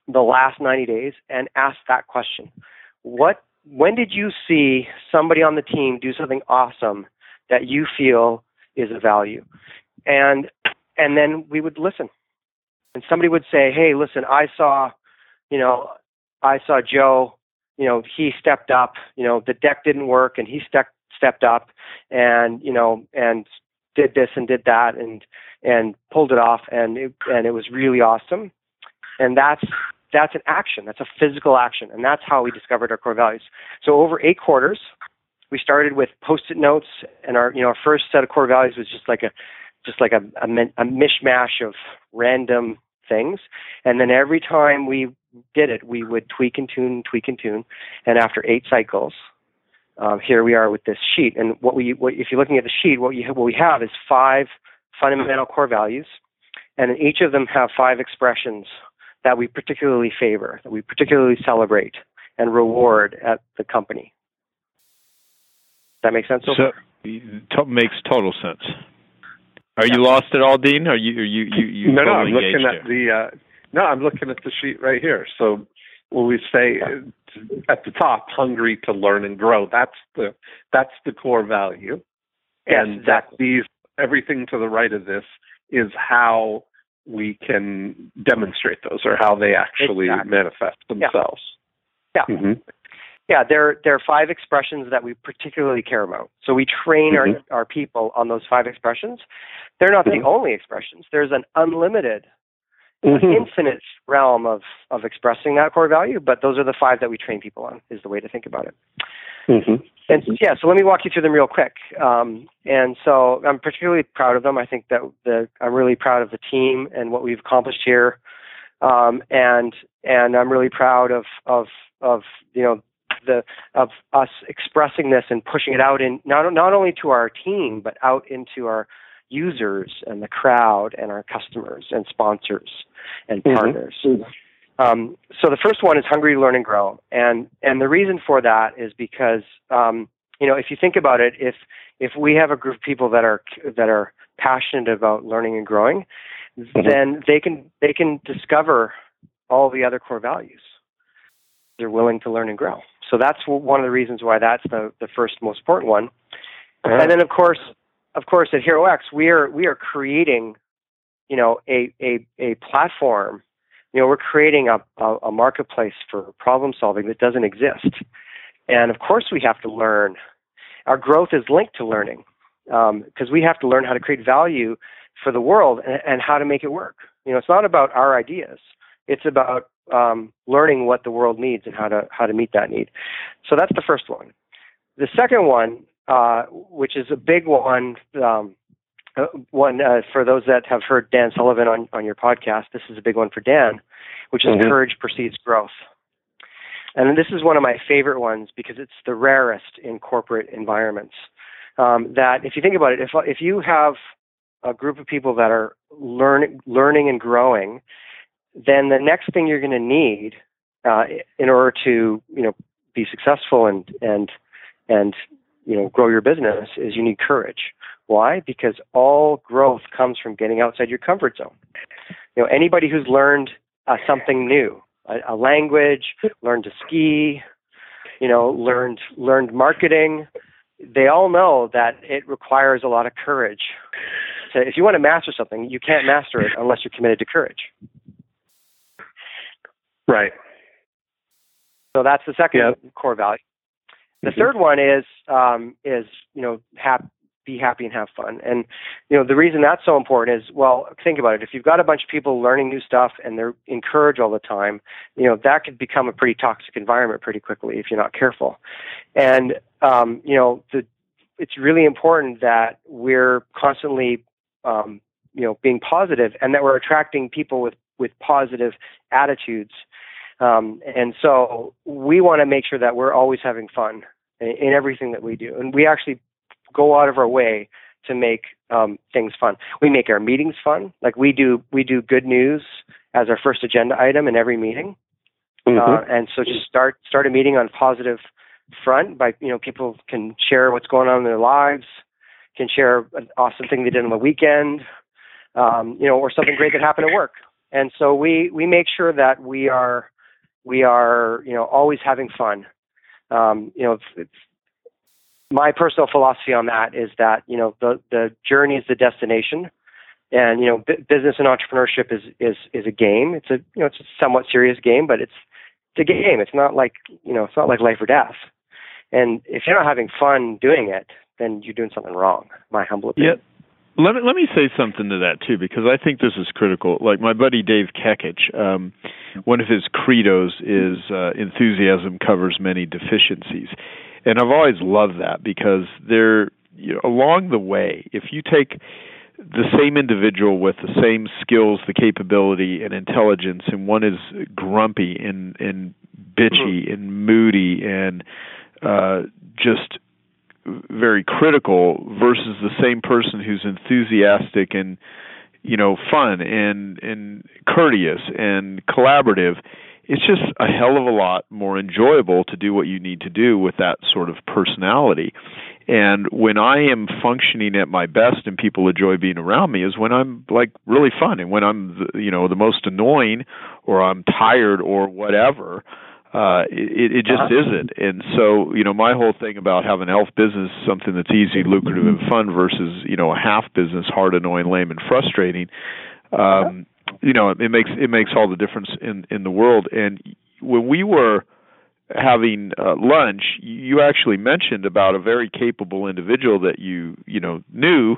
the last 90 days and ask that question. What when did you see somebody on the team do something awesome that you feel is a value? And and then we would listen. And somebody would say, "Hey, listen, I saw, you know, I saw Joe, you know, he stepped up, you know, the deck didn't work and he stepped stepped up and, you know, and did this and did that and and pulled it off and it, and it was really awesome." And that's that's an action. That's a physical action, and that's how we discovered our core values. So over eight quarters, we started with post-it notes, and our you know our first set of core values was just like a just like a, a, a mishmash of random things, and then every time we did it, we would tweak and tune, tweak and tune, and after eight cycles, um, here we are with this sheet. And what we, what, if you're looking at the sheet, what, you, what we have is five fundamental core values, and each of them have five expressions that we particularly favor, that we particularly celebrate and reward at the company. Does that make sense? So, to- makes total sense. Are you lost at all, Dean? Are you are you you, you no, totally no, I'm looking at the uh, no, I'm looking at the sheet right here. So when we say at the top, hungry to learn and grow, that's the that's the core value, yes, and exactly. that these everything to the right of this is how we can demonstrate those or how they actually exactly. manifest themselves. Yeah. Mm-hmm. Yeah, there there are five expressions that we particularly care about. So we train Mhm. our our people on those five expressions. They're not Mhm. the only expressions. There's an unlimited, Mhm. infinite realm of of expressing that core value, but those are the five that we train people on. Is the way to think about it. Mhm. And yeah, so let me walk you through them real quick. Um, and so I'm particularly proud of them. I think that the I'm really proud of the team and what we've accomplished here. Um, and and I'm really proud of of of you know the of us expressing this and pushing it out in not not only to our team but out into our users and the crowd and our customers and sponsors and Mhm. partners. Um, so the first one is hungry, to learn, and grow, and and the reason for that is because um, you know if you think about it, if if we have a group of people that are that are passionate about learning and growing, then they can they can discover all the other core values. They're willing to learn and grow. So that's one of the reasons why that's the the first most important one. And then of course, of course, at HeroX, we are we are creating, you know, a a a platform. You know, we're creating a, a, a marketplace for problem solving that doesn't exist. And of course, we have to learn. Our growth is linked to learning because we have to learn how to create value for the world and, and how to make it work. You know, it's not about our ideas. It's about um, learning what the world needs and how to how to meet that need. So that's the first one. The second one, uh, which is a big one, um, uh, one uh, for those that have heard Dan Sullivan on on your podcast. This is a big one for Dan, which is Mhm. courage precedes growth. And this is one of my favorite ones because it's the rarest in corporate environments. Um, that if you think about it, if if you have a group of people that are learning learning and growing, then the next thing you're going to need uh, in order to you know be successful and and and you know grow your business is you need courage. Why? Because all growth comes from getting outside your comfort zone. You know anybody who's learned uh, something new, a, a language, learned to ski, you know learned learned marketing. They all know that it requires a lot of courage So if you want to master something, you can't master it unless you're committed to courage. Right. So that's the second core value. The mm-hmm. third one is um, is you know hap- be happy and have fun. And you know the reason that's so important is well think about it. If you've got a bunch of people learning new stuff and they're encouraged all the time, you know that could become a pretty toxic environment pretty quickly if you're not careful. And um, you know the it's really important that we're constantly um, you know being positive and that we're attracting people with with positive attitudes um, and so we want to make sure that we're always having fun in, in, everything that we do. And we actually go out of our way to make um, things fun. We make our meetings fun. Like we do we do good news as our first agenda item in every meeting. Mm-hmm. uh, and so just start start a meeting on a positive front by you know people can share what's going on in their lives can share an awesome thing they did on the weekend um, you know or something great that happened at work. And so we we make sure that we are we are you know always having fun um, you know it's, it's my personal philosophy on that is that you know the the journey is the destination and you know b- business and entrepreneurship is is is a game it's a you know it's a somewhat serious game but it's it's a game it's not like you know it's not like life or death and if you're not having fun doing it, then you're doing something wrong. My humble opinion. Yeah. Let me let me say something to that too, because I think this is critical. Like my buddy Dave Kekich, um, one of his credos is uh, enthusiasm covers many deficiencies, and I've always loved that because they're you know, along the way. If you take the same individual with the same skills, the capability, and intelligence, and one is grumpy and and bitchy mm-hmm. and moody and uh, just very critical versus the same person who's enthusiastic and you know fun and and courteous and collaborative. It's just a hell of a lot more enjoyable to do what you need to do with that sort of personality. And when i am functioning at my best and people enjoy being around me is when i'm like really fun and when i'm the, you know the most annoying or i'm tired or whatever uh, it, it just uh-huh. isn't. And so, you know, my whole thing about having ELF business something that's easy, lucrative, and fun versus you know a half business, hard, annoying, lame, and frustrating. Um, you know, it makes it makes all the difference in in the world. And when we were having uh, lunch, you actually mentioned about a very capable individual that you you know knew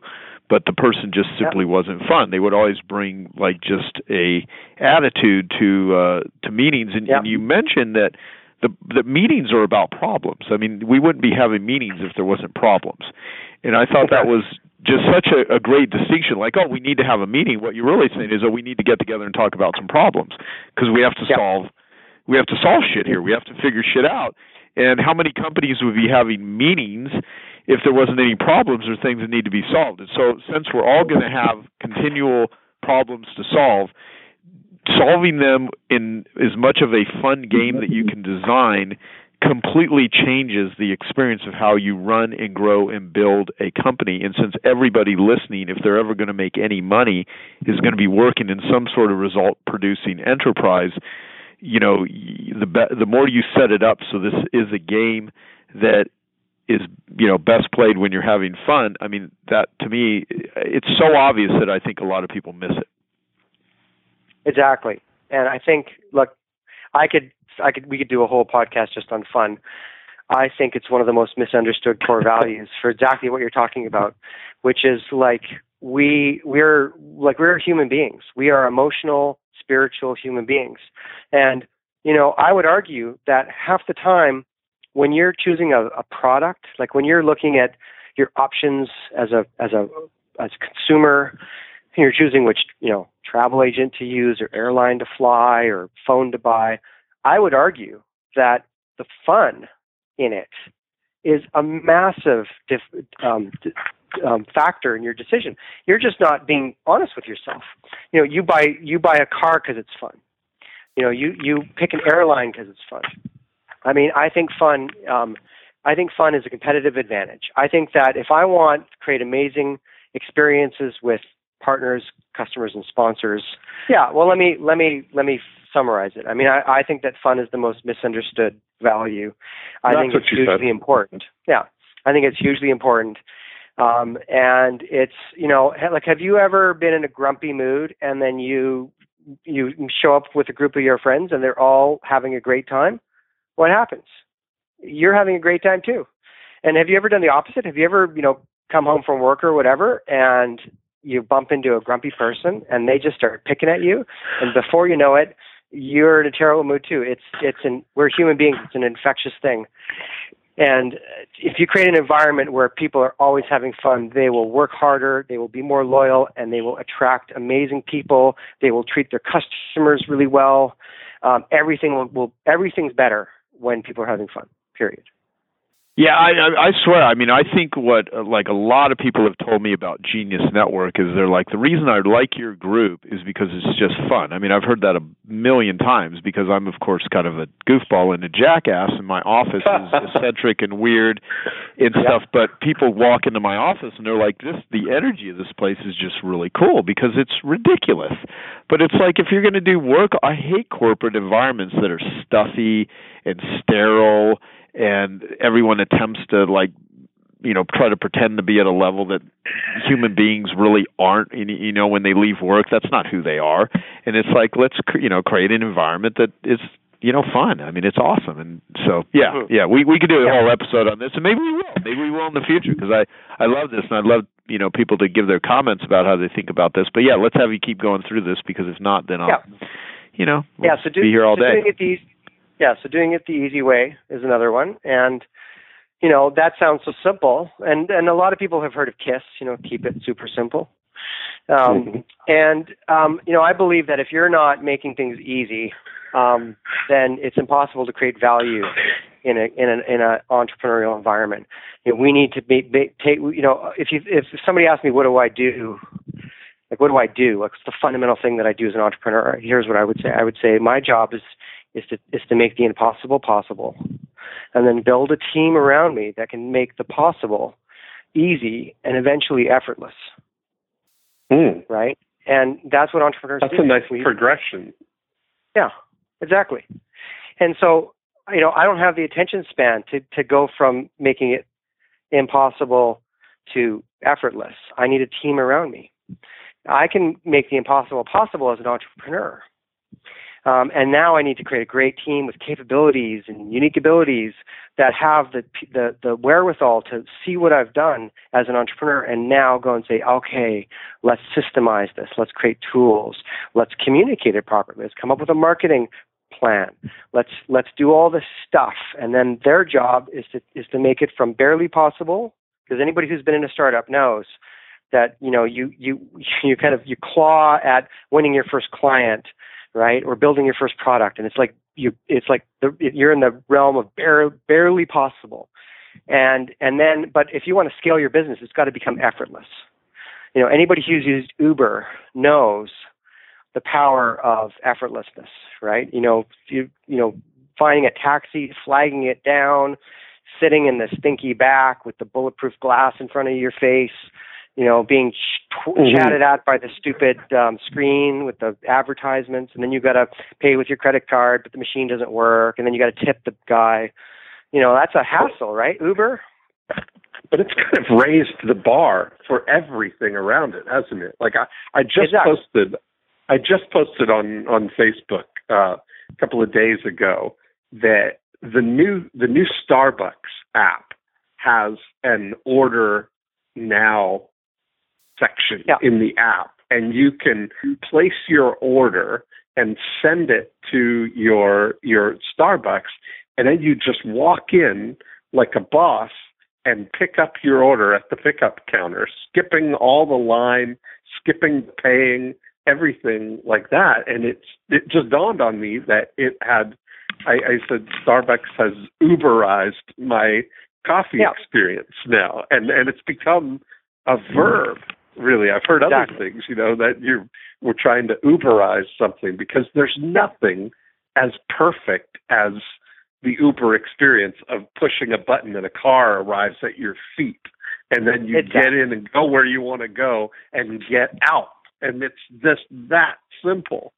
but the person just simply yeah. wasn't fun. They would always bring like just a attitude to uh, to meetings, and, yeah. and you mentioned that the the meetings are about problems. I mean, we wouldn't be having meetings if there wasn't problems, and I thought that was just such a, a great distinction. Like, oh, we need to have a meeting. What you're really saying is, oh, we need to get together and talk about some problems because we have to yeah. solve we have to solve shit here. We have to figure shit out. And how many companies would be having meetings if there wasn't any problems or things that need to be solved. And so, since we're all going to have continual problems to solve, solving them in as much of a fun game that you can design completely changes the experience of how you run and grow and build a company. And since everybody listening, if they're ever going to make any money, is going to be working in some sort of result producing enterprise, you know, the be- the more you set it up so this is a game that is you know best played when you're having fun i mean that to me it's so obvious that i think a lot of people miss it. Exactly. And i think look i could i could we could do a whole podcast just on fun. I think it's one of the most misunderstood core values for exactly what you're talking about which is like we we're like we're human beings. We are emotional spiritual human beings. And you know i would argue that half the time when you're choosing a, a product, like when you're looking at your options as a as a as a consumer, and you're choosing which you know travel agent to use or airline to fly or phone to buy. I would argue that the fun in it is a massive dif- um, um, factor in your decision. You're just not being honest with yourself. You know, you buy you buy a car because it's fun. You know, you you pick an airline because it's fun. I mean, I think fun. Um, I think fun is a competitive advantage. I think that if I want to create amazing experiences with partners, customers, and sponsors, yeah. Well, let me let me let me summarize it. I mean, I, I think that fun is the most misunderstood value. I That's think it's hugely said. important. Yeah, I think it's hugely important. Um, and it's you know like have you ever been in a grumpy mood and then you you show up with a group of your friends and they're all having a great time? What happens? You're having a great time too. And have you ever done the opposite? Have you ever you know come home from work or whatever and you bump into a grumpy person and they just start picking at you and before you know it you're in a terrible mood too it's it's an we're human beings it's an infectious thing and if you create an environment where people are always having fun, they will work harder, they will be more loyal, and they will attract amazing people. They will treat their customers really well. Um, everything will, will everything's better when people are having fun. Period. Yeah, I, I I swear. I mean, I think what uh, like a lot of people have told me about Genius Network is they're like the reason I like your group is because it's just fun. I mean, I've heard that a million times because I'm of course kind of a goofball and a jackass, and my office is eccentric and weird and yeah. stuff. But people walk into my office and they're like, "This, the energy of this place is just really cool because it's ridiculous." But it's like if you're going to do work, I hate corporate environments that are stuffy and sterile and everyone attempts to like you know try to pretend to be at a level that human beings really aren't you know when they leave work that's not who they are. And it's like let's you know create an environment that is you know fun. I mean it's awesome. And so yeah yeah we we could do a whole episode on this and maybe we will. Maybe we will in the future because i i love this and i'd love you know people to give their comments about how they think about this. But yeah let's have you keep going through this because if not then i'll yeah. you know we'll yeah so do, be here all so day. doing it the, yeah, so doing it the easy way is another one. And you know, that sounds so simple. And and a lot of people have heard of KISS, you know, keep it super simple. Um, mm-hmm. and um, you know, I believe that if you're not making things easy, um, then it's impossible to create value in a in an in a entrepreneurial environment. You know, we need to be, be, take you know if you if somebody asks me what do I do, like what do I do? What's the fundamental thing that I do as an entrepreneur? Here's what I would say. I would say my job is is to is to make the impossible possible, and then build a team around me that can make the possible easy and eventually effortless. Mm. Right, and that's what entrepreneurs. That's do. a nice we, progression. Yeah, exactly. And so you know, I don't have the attention span to to go from making it impossible to effortless. I need a team around me. I can make the impossible possible as an entrepreneur. Um, and now I need to create a great team with capabilities and unique abilities that have the, the, the wherewithal to see what I've done as an entrepreneur and now go and say, okay, let's systemize this. Let's create tools. Let's communicate it properly. Let's come up with a marketing plan. Let's let's do all this stuff. And then their job is to is to make it from barely possible. Because anybody who's been in a startup knows that you know you you you kind of you claw at winning your first client right? Or building your first product, and it's like you, it's like the, you're in the realm of bare, barely possible. And and then, but if you want to scale your business, it's got to become effortless. You know, anybody who's used Uber knows the power of effortlessness, right? You know, you you know, finding a taxi, flagging it down, sitting in the stinky back with the bulletproof glass in front of your face, you know, being ch- mm-hmm. chatted at by the stupid um, screen with the advertisements, and then you've got to pay with your credit card, but the machine doesn't work, and then you got to tip the guy. You know, that's a hassle, right? Uber. But it's kind of raised the bar for everything around it, hasn't it? Like I, I just exactly. posted, I just posted on on Facebook uh, a couple of days ago that the new the new Starbucks app has an order now section yeah. in the app, and you can place your order and send it to your your Starbucks, and then you just walk in like a boss and pick up your order at the pickup counter, skipping all the line, skipping paying, everything like that. And it's it just dawned on me that it had. I, I said Starbucks has Uberized my coffee yeah. experience now, and and it's become a verb really. I've heard exactly. other things, you know, that you were trying to Uberize something because there's nothing as perfect as the Uber experience of pushing a button and a car arrives at your feet and then you exactly. get in and go where you want to go and get out. And it's just that simple.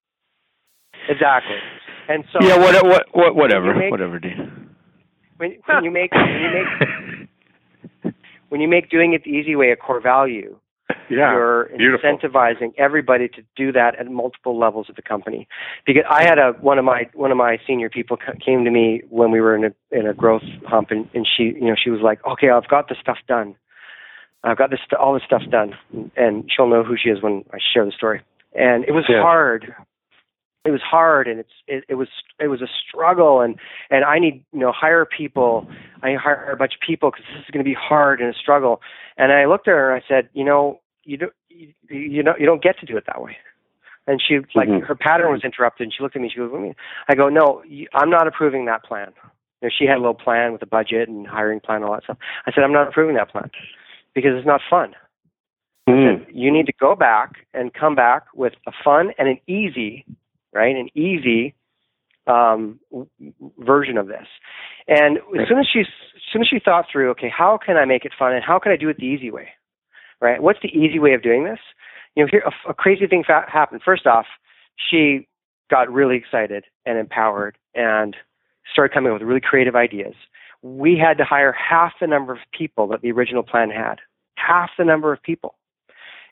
Exactly. And so Yeah, what what, what whatever. Make, whatever, dude. When when you make when you make when you make doing it the easy way a core value, yeah, you're beautiful. incentivizing everybody to do that at multiple levels of the company. Because I had a one of my one of my senior people came to me when we were in a in a growth hump, and, and she you know she was like, okay, I've got the stuff done. I've got this all this stuff done, and she'll know who she is when I share the story. And it was Yeah. hard. It was hard, and it's it, it was it was a struggle, and and I need you know hire people. I hire a bunch of people because this is going to be hard and a struggle. And I looked at her and I said, you know, you don't you, you don't you don't get to do it that way. And she like Mhm. her pattern was interrupted, and she looked at me. and She goes, "What do you mean?" I go, "No, you, I'm not approving that plan." You know, she had a little plan with a budget and hiring plan and all that stuff. I said, "I'm not approving that plan because it's not fun." Mm. you need to go back and come back with a fun and an easy, right, an easy um, version of this. And as soon as she, as soon as she thought through, okay, how can I make it fun and how can I do it the easy way, right? What's the easy way of doing this? You know, here a, a crazy thing fa- happened. First off, she got really excited and empowered and started coming up with really creative ideas. We had to hire half the number of people that the original plan had. Half the number of people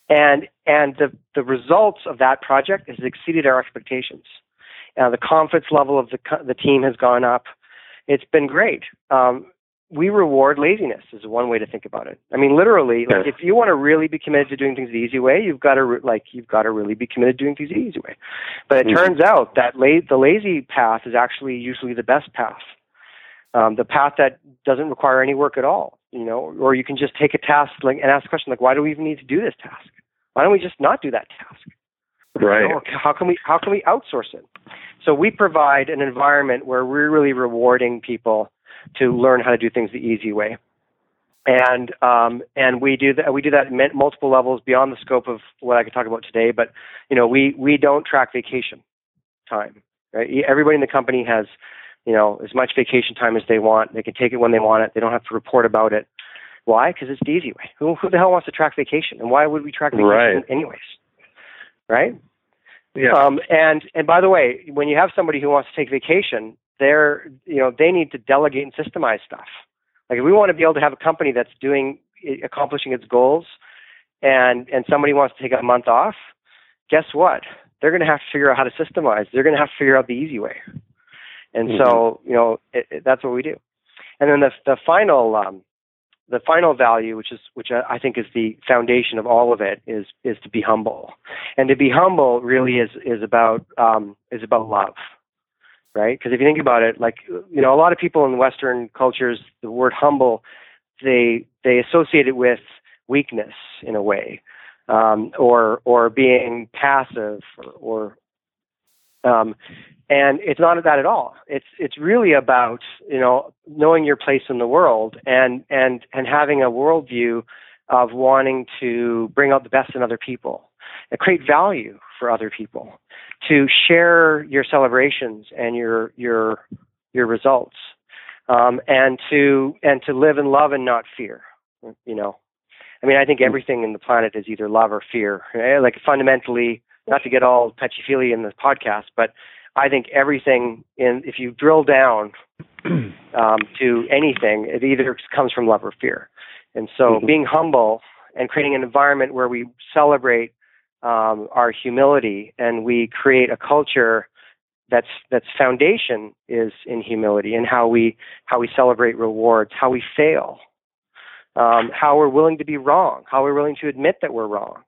and and the the results of that project has exceeded our expectations. Uh, the confidence level of the the team has gone up. It's been great. Um, we reward laziness is one way to think about it. I mean, literally, like if you want to really be committed to doing things the easy way, you've got to re- like you've got to really be committed to doing things the easy way. But it Mhm. turns out that la- the lazy path is actually usually the best path. Um, the path that doesn't require any work at all, you know, or you can just take a task like and ask the question like, why do we even need to do this task? Why don't we just not do that task? Right. You know, how can we how can we outsource it? So we provide an environment where we're really rewarding people to learn how to do things the easy way, and um, and we do that we do that at multiple levels beyond the scope of what I could talk about today. But you know, we we don't track vacation time. Right? Everybody in the company has you know as much vacation time as they want. They can take it when they want it. They don't have to report about it. Why? Because it's the easy way. Who, who the hell wants to track vacation? And why would we track vacation Right. anyways? Right? Yeah. Um, and and by the way, when you have somebody who wants to take vacation, they're you know they need to delegate and systemize stuff. Like if we want to be able to have a company that's doing accomplishing its goals, and and somebody wants to take a month off, guess what? They're going to have to figure out how to systemize. They're going to have to figure out the easy way. And so you know it, it, that's what we do. And then the the final um, the final value, which is which I I think is the foundation of all of it, is is to be humble. And to be humble really is is about um, is about love, right? Because if you think about it, like you know, a lot of people in Western cultures, the word humble, they they associate it with weakness in a way, um, or or being passive, or, or um, and it's not that at all. It's it's really about you know knowing your place in the world and and and having a worldview of wanting to bring out the best in other people and create value for other people, to share your celebrations and your your your results, um, and to and to live in love and not fear. You know, I mean, I think everything in the planet is either love or fear. eh? Like fundamentally, not to get all touchy feely in this podcast, but I think everything in if you drill down um, to anything, it either comes from love or fear. And so, Mhm. being humble and creating an environment where we celebrate um, our humility and we create a culture that's that's foundation is in humility and how we how we celebrate rewards, how we fail, um, how we're willing to be wrong, how we're willing to admit that we're wrong,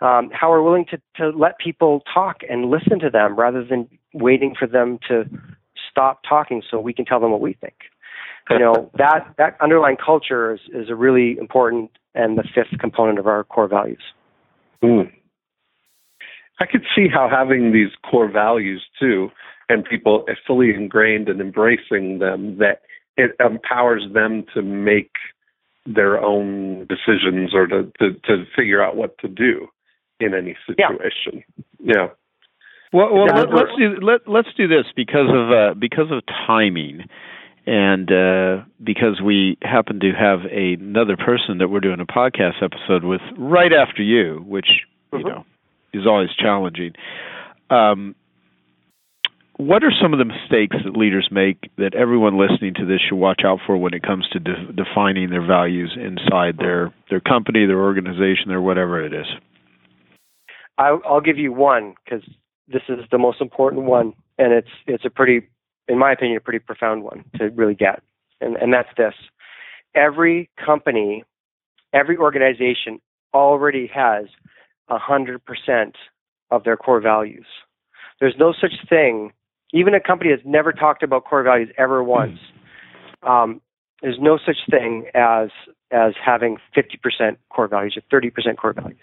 um, how we're willing to, to let people talk and listen to them rather than waiting for them to stop talking so we can tell them what we think. You know that that underlying culture is, is a really important and the fifth component of our core values. Mm. I could see how having these core values too, and people fully ingrained and embracing them, that it empowers them to make their own decisions or to, to, to figure out what to do in any situation. Yeah. Well, well let, let's do let let's do this because of uh, because of timing, and uh, because we happen to have another person that we're doing a podcast episode with right after you, which you Mhm. know is always challenging. Um, what are some of the mistakes that leaders make that everyone listening to this should watch out for when it comes to de- defining their values inside their their company, their organization, or whatever it is? I, I'll give you one because this is the most important one, and it's it's a pretty, in my opinion, a pretty profound one to really get, and and that's this: every company, every organization already has a hundred percent of their core values. There's no such thing. Even a company that's never talked about core values ever once. Um, there's no such thing as as having 50% core values or 30% core values.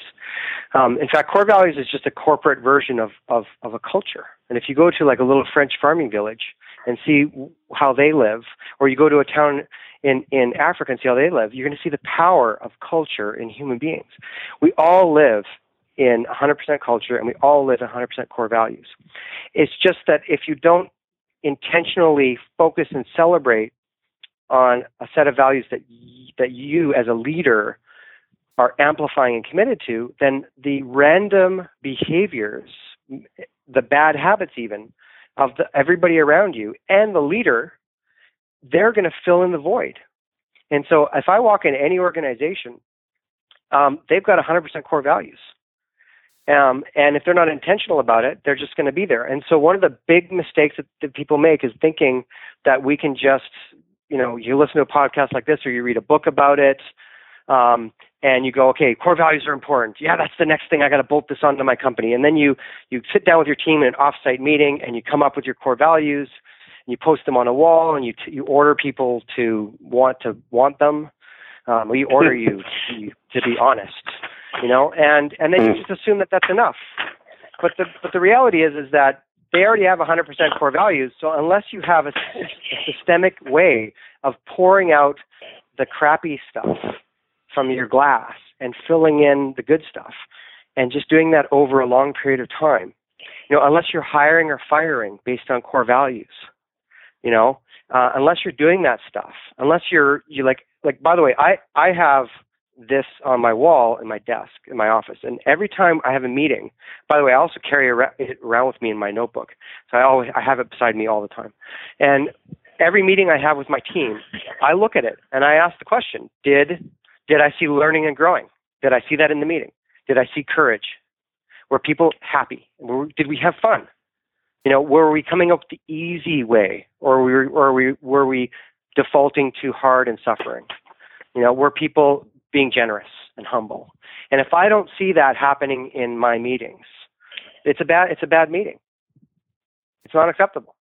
Um, in fact, core values is just a corporate version of, of, of a culture. And if you go to like a little French farming village and see how they live, or you go to a town in, in Africa and see how they live, you're going to see the power of culture in human beings. We all live in 100% culture and we all live in 100% core values. It's just that if you don't intentionally focus and celebrate on a set of values that that you as a leader are amplifying and committed to, then the random behaviors, the bad habits even of the, everybody around you and the leader, they're going to fill in the void. And so if I walk into any organization, um, they've got 100% core values. Um, and if they're not intentional about it, they're just going to be there. And so one of the big mistakes that, that people make is thinking that we can just, you know, you listen to a podcast like this or you read a book about it, um, and you go, okay, core values are important. Yeah, that's the next thing. I got to bolt this onto my company. And then you you sit down with your team in an offsite meeting and you come up with your core values. And you post them on a wall and you t- you order people to want to want them. Um, we order you to, to be honest you know, and and then you just assume that that's enough. But the but the reality is is that they already have 100% core values. So unless you have a, a systemic way of pouring out the crappy stuff from your glass and filling in the good stuff, and just doing that over a long period of time, you know, unless you're hiring or firing based on core values, you know, uh, unless you're doing that stuff, unless you're you like like by the way, I I have this on my wall in my desk in my office. And every time I have a meeting, by the way, I also carry it around with me in my notebook. So I always I have it beside me all the time. And every meeting I have with my team, I look at it and I ask the question: Did did I see learning and growing? Did I see that in the meeting? Did I see courage? Were people happy? Did we have fun? You know, were we coming up the easy way, or were we, or we were we defaulting to hard and suffering? You know, were people being generous and humble. And if I don't see that happening in my meetings, it's a bad it's a bad meeting. It's not acceptable.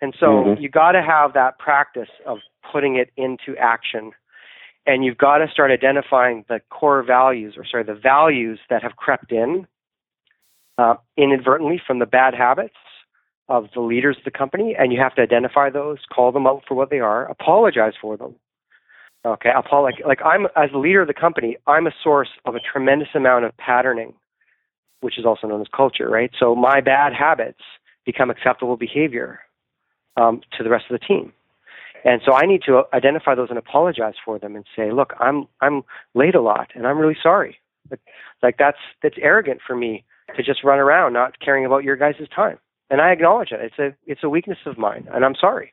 And so mm-hmm. you got to have that practice of putting it into action. And you've got to start identifying the core values, or sorry, the values that have crept in uh, inadvertently from the bad habits of the leaders of the company. And you have to identify those, call them out for what they are, apologize for them, Okay, I'll Paul, like like I'm as the leader of the company, I'm a source of a tremendous amount of patterning, which is also known as culture, right? So my bad habits become acceptable behavior um, to the rest of the team, and so I need to identify those and apologize for them and say, look, I'm I'm late a lot, and I'm really sorry. But, like that's that's arrogant for me to just run around not caring about your guys' time, and I acknowledge it. It's a it's a weakness of mine, and I'm sorry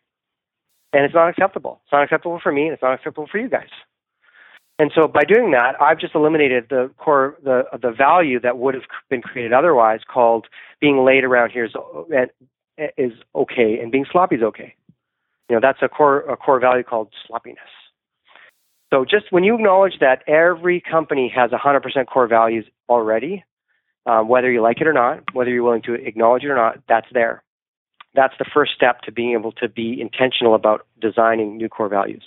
and it's not acceptable. It's not acceptable for me, and it's not acceptable for you guys. And so by doing that, I've just eliminated the core, the the value that would have been created otherwise, called being laid around here is is okay, and being sloppy is okay. You know, that's a core a core value called sloppiness. So just when you acknowledge that every company has 100% core values already, um, whether you like it or not, whether you're willing to acknowledge it or not, that's there that's the first step to being able to be intentional about designing new core values.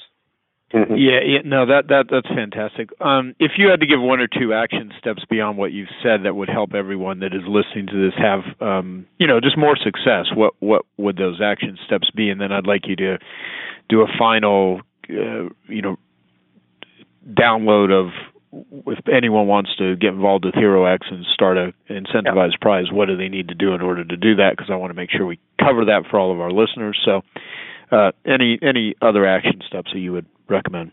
Mm-hmm. Yeah, yeah, no, that that that's fantastic. Um, if you had to give one or two action steps beyond what you've said that would help everyone that is listening to this have, um, you know, just more success, what what would those action steps be? And then I'd like you to do a final, uh, you know, download of if anyone wants to get involved with HeroX and start a incentivized yep. prize, what do they need to do in order to do that? Because I want to make sure we cover that for all of our listeners. So, uh, any any other action steps that you would recommend?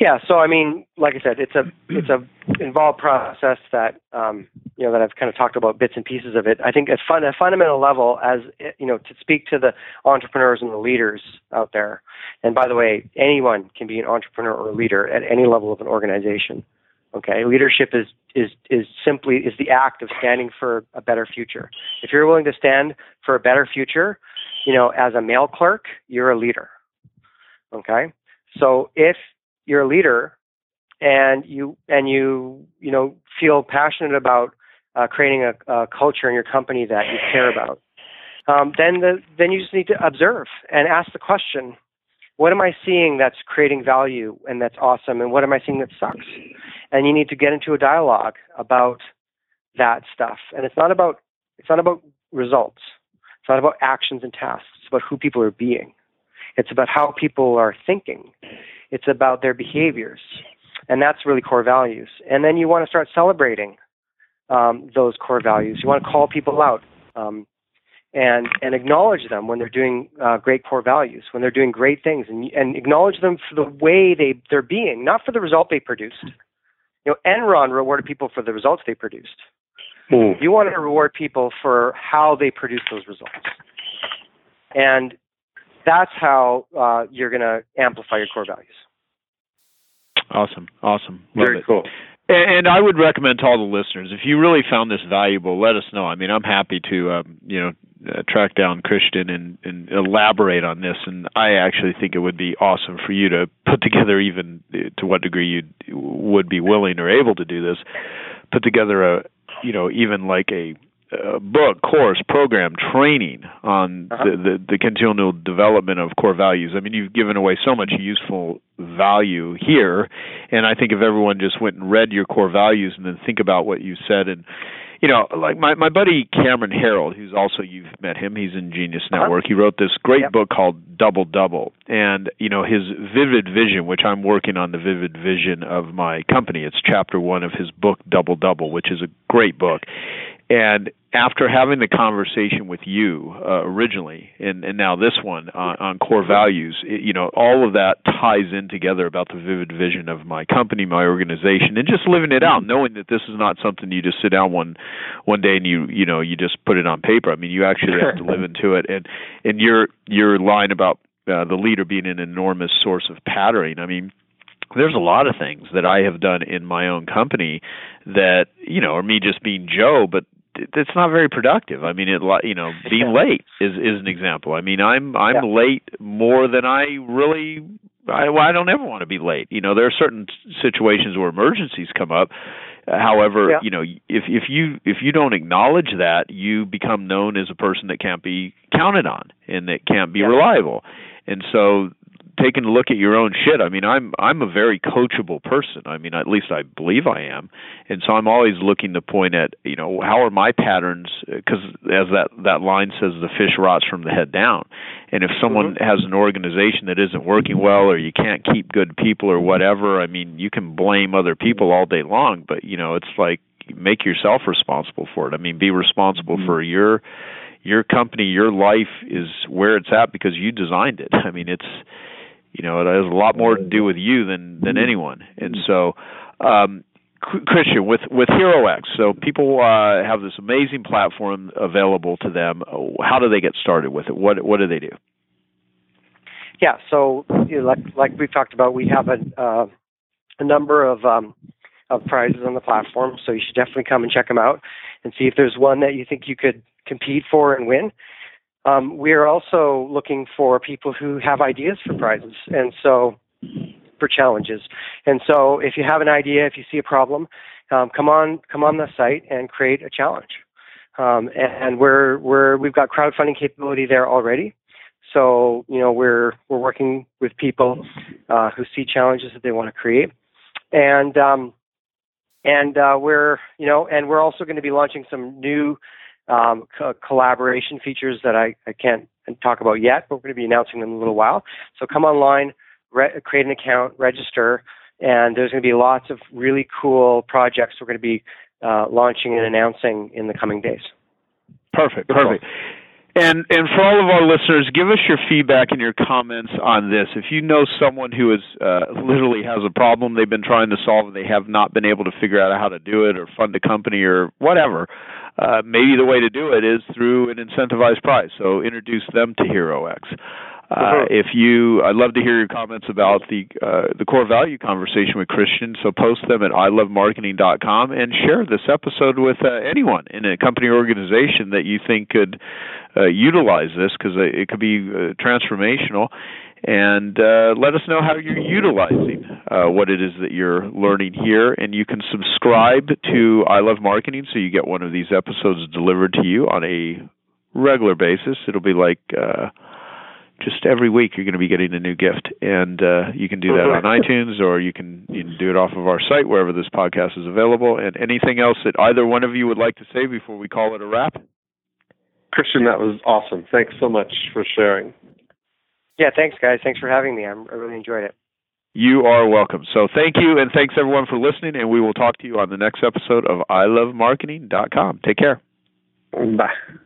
Yeah, so I mean, like I said, it's a it's a involved process that um, you know that I've kind of talked about bits and pieces of it. I think at fun, a fundamental level, as you know, to speak to the entrepreneurs and the leaders out there. And by the way, anyone can be an entrepreneur or a leader at any level of an organization. Okay, leadership is is is simply is the act of standing for a better future. If you're willing to stand for a better future, you know, as a mail clerk, you're a leader. Okay, so if you're a leader and you and you you know feel passionate about uh, creating a, a, culture in your company that you care about, um, then the, then you just need to observe and ask the question: What am I seeing that's creating value and that's awesome, and what am I seeing that sucks? And you need to get into a dialogue about that stuff. And it's not about it's not about results. It's not about actions and tasks. It's about who people are being. It's about how people are thinking. It's about their behaviors. And that's really core values. And then you want to start celebrating um, those core values. You want to call people out um, and, and acknowledge them when they're doing uh, great core values, when they're doing great things, and, and acknowledge them for the way they, they're being, not for the result they produced. You know, Enron rewarded people for the results they produced. Mm. You want to reward people for how they produce those results. And that's how uh, you're going to amplify your core values. Awesome, awesome, Love very it. cool. And I would recommend to all the listeners, if you really found this valuable, let us know. I mean, I'm happy to, um, you know, uh, track down Christian and, and elaborate on this. And I actually think it would be awesome for you to put together, even uh, to what degree you would be willing or able to do this, put together a, you know, even like a uh, book, course, program, training on uh-huh. the, the, the continual development of core values. I mean, you've given away so much useful value here, and I think if everyone just went and read your core values and then think about what you said and you know, like my my buddy Cameron Herold, who's also you've met him. He's in Genius uh-huh. Network. Uh-huh. He wrote this great yep. book called Double Double, and you know his vivid vision, which I'm working on the vivid vision of my company. It's chapter one of his book Double Double, which is a great book. And after having the conversation with you uh, originally, and, and now this one on, on core values, it, you know, all of that ties in together about the vivid vision of my company, my organization, and just living it out, knowing that this is not something you just sit down one one day and you you know you just put it on paper. I mean, you actually have to live into it. And and your your line about uh, the leader being an enormous source of patterning. I mean there's a lot of things that I have done in my own company that you know are me just being Joe, but it's not very productive. I mean, it you know, being late is is an example. I mean, I'm I'm yeah. late more than I really. I, well, I don't ever want to be late. You know, there are certain situations where emergencies come up. However, yeah. you know, if if you if you don't acknowledge that, you become known as a person that can't be counted on and that can't be yeah. reliable. And so taking a look at your own shit. I mean, I'm I'm a very coachable person. I mean, at least I believe I am, and so I'm always looking to point at you know how are my patterns because as that that line says, the fish rots from the head down. And if someone mm-hmm. has an organization that isn't working well, or you can't keep good people, or whatever, I mean, you can blame other people all day long, but you know, it's like make yourself responsible for it. I mean, be responsible mm-hmm. for your your company, your life is where it's at because you designed it. I mean, it's you know, it has a lot more to do with you than than anyone. And so, um, Christian, with with HeroX, so people uh, have this amazing platform available to them. How do they get started with it? What what do they do? Yeah, so you know, like like we've talked about, we have a uh, a number of um, of prizes on the platform. So you should definitely come and check them out and see if there's one that you think you could compete for and win. Um, we are also looking for people who have ideas for prizes, and so for challenges. And so, if you have an idea, if you see a problem, um, come on, come on the site and create a challenge. Um, and we're we're we've got crowdfunding capability there already. So you know we're we're working with people uh, who see challenges that they want to create, and um, and uh, we're you know and we're also going to be launching some new um, co- collaboration features that I, I can't talk about yet, but we're going to be announcing them in a little while. So come online, re- create an account, register, and there's going to be lots of really cool projects we're going to be uh, launching and announcing in the coming days. Perfect, perfect. And and for all of our listeners, give us your feedback and your comments on this. If you know someone who is uh, literally has a problem they've been trying to solve and they have not been able to figure out how to do it or fund a company or whatever, uh, maybe the way to do it is through an incentivized prize. So introduce them to HeroX. Uh, uh-huh. if you, I'd love to hear your comments about the uh, the core value conversation with Christian. So post them at ilovemarketing.com and share this episode with uh, anyone in a company or organization that you think could uh, utilize this because it could be uh, transformational. And uh, let us know how you're utilizing what it is that you're learning here. And you can subscribe to I Love Marketing so you get one of these episodes delivered to you on a regular basis. It'll be like just every week you're going to be getting a new gift, and uh, you can do that on iTunes or you can you can do it off of our site wherever this podcast is available. And anything else that either one of you would like to say before we call it a wrap? Christian, that was awesome. Thanks so much for sharing. Yeah, thanks, guys. Thanks for having me. I'm, I really enjoyed it. You are welcome. So thank you, and thanks everyone for listening. And we will talk to you on the next episode of ilovemarketing.com. Take care. Bye. Bye.